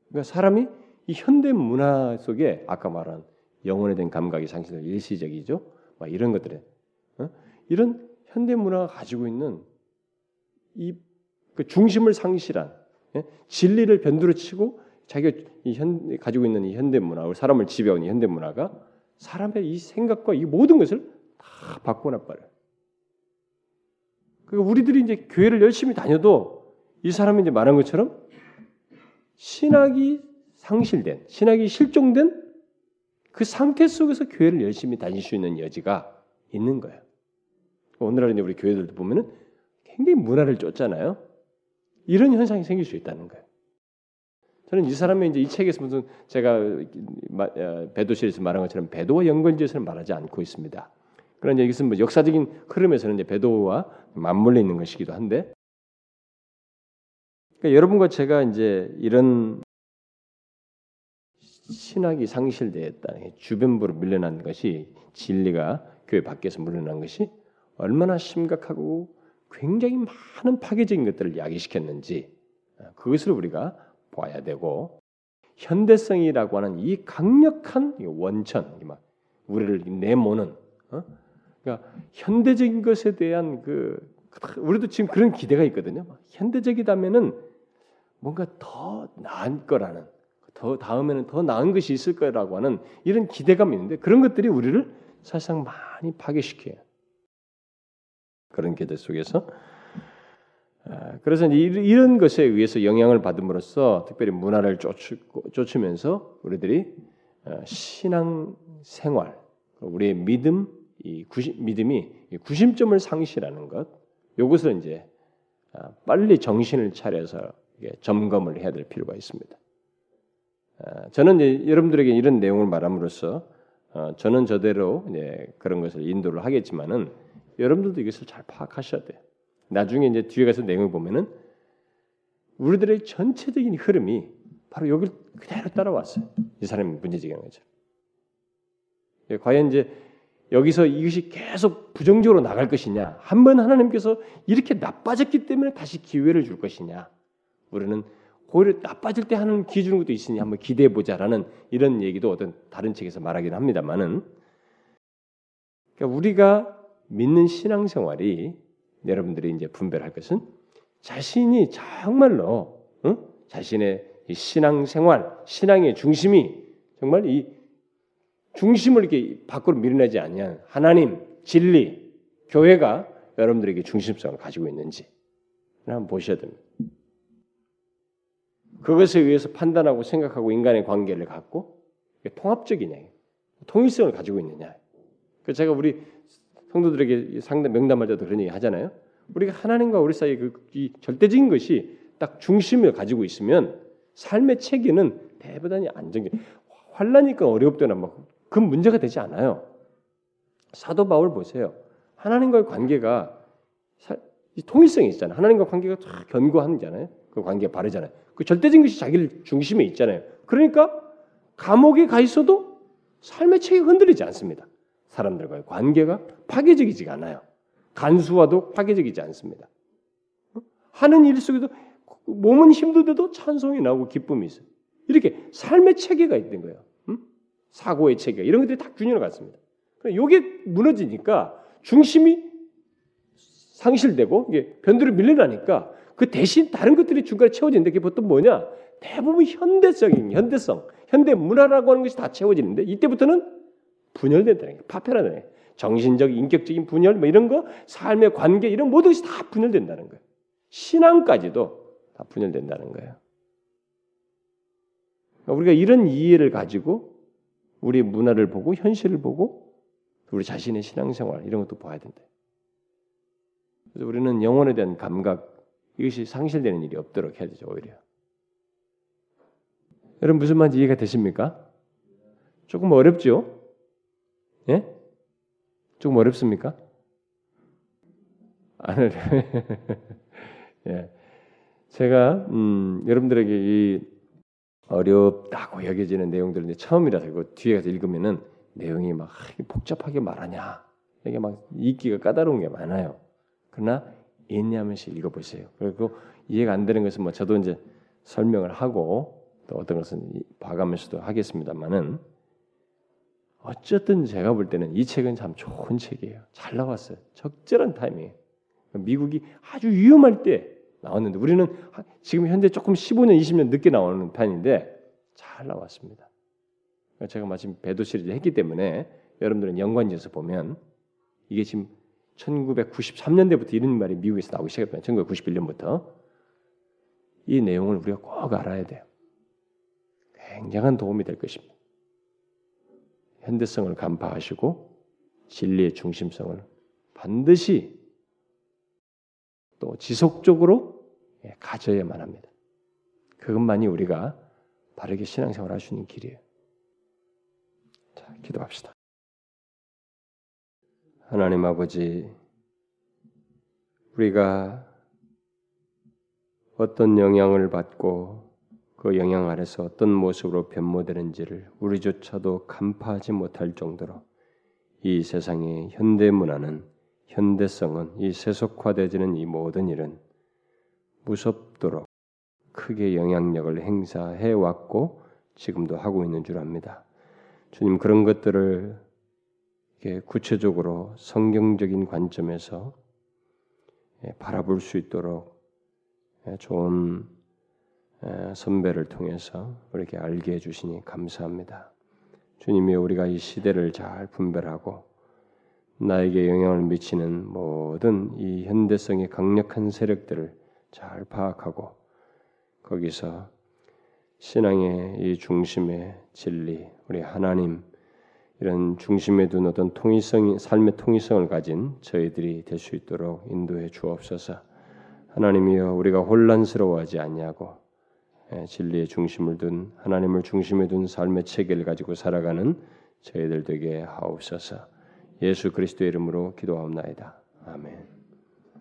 그러니까 사람이 이 현대 문화 속에 아까 말한 영혼에 대한 감각이 상실된 일시적이죠. 막 이런 것들에 어? 이런 현대 문화가 가지고 있는 이 그 중심을 상실한 예? 진리를 변두로 치고 자기가 이 현, 가지고 있는 이 현대 문화, 사람을 지배하는 이 현대 문화가 사람의 이 생각과 이 모든 것을 다 바꿔놔 버려요. 그러니까 우리들이 이제 교회를 열심히 다녀도 이 사람이 이제 말한 것처럼 신학이 상실된, 신학이 실종된 그 상태 속에서 교회를 열심히 다닐 수 있는 여지가 있는 거예요. 오늘날 이제 우리 교회들도 보면은 굉장히 문화를 쫓잖아요. 이런 현상이 생길 수 있다는 거예요. 저는 이 사람의 이제 이 책에서 무슨 제가 어, 배도실에서 말한 것처럼 배도와 연관지어서는 말하지 않고 있습니다. 그런 이것은 뭐 역사적인 흐름에서는 이제 배도와 맞물려 있는 것이기도 한데, 그러니까 여러분과 제가 이제 이런 신학이 상실되었다, 주변부로 밀려난 것이 진리가 교회 밖에서 물러난 것이 얼마나 심각하고 굉장히 많은 파괴적인 것들을 야기시켰는지 그것을 우리가 봐야 되고 현대성이라고 하는 이 강력한 원천, 우리를 내모는 어? 그러니까 현대적인 것에 대한 그 우리도 지금 그런 기대가 있거든요. 현대적이다면은 뭔가 더 나은 거라는 더 다음에는 더 나은 것이 있을 거라고 하는 이런 기대감이 있는데 그런 것들이 우리를 사실상 많이 파괴시켜요. 그런 기대 속에서 아, 그래서 이런 것에 의해서 영향을 받음으로써 특별히 문화를 쫓으면서 우리들이 어, 신앙 생활, 우리의 믿음, 이 구심, 믿음이 구심점을 상실하는 것, 이것을 이제 아, 빨리 정신을 차려서 점검을 해야 될 필요가 있습니다. 아, 저는 이제 여러분들에게 이런 내용을 말함으로써 어, 저는 저대로 그런 것을 인도를 하겠지만은 여러분들도 이것을 잘 파악하셔야 돼요. 나중에 이제 뒤에 가서 내용을 보면은 우리들의 전체적인 흐름이 바로 여길 그대로 따라왔어요. 이 사람이 문제제기한 거죠. 예, 과연 이제 여기서 이것이 계속 부정적으로 나갈 것이냐? 한 번 하나님께서 이렇게 나빠졌기 때문에 다시 기회를 줄 것이냐? 우리는 오히려 나빠질 때 하는 기준는 것도 있으니 한번 기대해 보자라는 이런 얘기도 어떤 다른 책에서 말하기는 합니다만은 그러니까 우리가 믿는 신앙생활이 여러분들이 이제 분별할 것은 자신이 정말로 응? 자신의 신앙생활, 신앙의 중심이 정말 이 중심을 이렇게 밖으로 밀어내지 않냐 하나님, 진리, 교회가 여러분들에게 중심성을 가지고 있는지 한번 보셔야 됩니다. 그것에 의해서 판단하고 생각하고 인간의 관계를 갖고 통합적이냐, 통일성을 가지고 있느냐. 그 제가 우리 성도들에게 상담 명담할 때도 그런 얘기 하잖아요. 우리가 하나님과 우리 사이 그 절대적인 것이 딱 중심을 가지고 있으면 삶의 체계는 대부분이 안정적. 환란이니까 어렵거나 뭐 그 문제가 되지 않아요. 사도 바울 보세요. 하나님과의 관계가 통일성이 있잖아요. 하나님과 관계가 견고한잖아요. 그 관계가 바르잖아요. 그 절대적인 것이 자기를 중심에 있잖아요. 그러니까 감옥에 가 있어도 삶의 체계가 흔들리지 않습니다. 사람들과의 관계가 파괴적이지 않아요. 간수와도 파괴적이지 않습니다. 하는 일 속에도 몸은 힘들어도 찬송이 나오고 기쁨이 있어요. 이렇게 삶의 체계가 있는 거예요. 음? 사고의 체계 이런 것들이 다 균형을 갖습니다. 이게 무너지니까 중심이 상실되고 이게 변두로 밀려나니까 그 대신 다른 것들이 중간에 채워지는데 그게 보통 뭐냐? 대부분 현대적인 현대성, 현대 문화라고 하는 것이 다 채워지는데 이때부터는 분열된다는 거예요. 파편화되는 거예요. 정신적, 인격적인 분열, 뭐 이런 거, 삶의 관계 이런 모든 것이 다 분열된다는 거예요. 신앙까지도 다 분열된다는 거예요. 우리가 이런 이해를 가지고 우리 문화를 보고 현실을 보고 우리 자신의 신앙생활 이런 것도 봐야 된다. 그래서 우리는 영혼에 대한 감각 이것이 상실되는 일이 없도록 해야 되죠 오히려. 여러분 무슨 말인지 이해가 되십니까? 조금 어렵죠? 예? 조금 어렵습니까? 안 어려. 예. 제가 음, 여러분들에게 이 어렵다고 여겨지는 내용들을 처음이라서 그 뒤에 가서 읽으면은 내용이 막 복잡하게 말하냐 이게 막 읽기가 까다로운 게 많아요. 그러나 있냐면서 읽어보세요. 그리고 이해가 안 되는 것은 뭐 저도 이제 설명을 하고 또 어떤 것은 봐가면서도 하겠습니다만은 어쨌든 제가 볼 때는 이 책은 참 좋은 책이에요. 잘 나왔어요. 적절한 타이밍. 미국이 아주 위험할 때 나왔는데 우리는 지금 현재 조금 15년, 20년 늦게 나오는 편인데 잘 나왔습니다. 제가 마침 배도 시리즈 했기 때문에 여러분들은 연관지에서 보면 이게 지금 1993년대부터 이런 말이 미국에서 나오기 시작했다. 1991년부터 이 내용을 우리가 꼭 알아야 돼요. 굉장한 도움이 될 것입니다. 현대성을 간파하시고 진리의 중심성을 반드시 또 지속적으로 예, 가져야만 합니다. 그것만이 우리가 바르게 신앙생활 할수 있는 길이에요. 자, 기도합시다. 하나님 아버지, 우리가 어떤 영향을 받고 그 영향 아래서 어떤 모습으로 변모되는지를 우리조차도 간파하지 못할 정도로 이 세상의 현대 문화는 현대성은 이 세속화되지는 이 모든 일은 무섭도록 크게 영향력을 행사해 왔고 지금도 하고 있는 줄 압니다. 주님 그런 것들을 구체적으로 성경적인 관점에서 예, 바라볼 수 있도록 예, 좋은 예, 선배를 통해서 우리에게 알게 해주시니 감사합니다. 주님이 우리가 이 시대를 잘 분별하고 나에게 영향을 미치는 모든 이 현대성의 강력한 세력들을 잘 파악하고 거기서 신앙의 이 중심의 진리, 우리 하나님 이런 중심에 둔 어떤 통일성, 삶의 통일성을 가진 저희들이 될 수 있도록 인도해 주옵소서. 하나님이여 우리가 혼란스러워하지 아니하고 예, 진리의 중심을 둔 하나님을 중심에 둔 삶의 체계를 가지고 살아가는 저희들 되게 하옵소서. 예수 그리스도의 이름으로 기도하옵나이다. 아멘.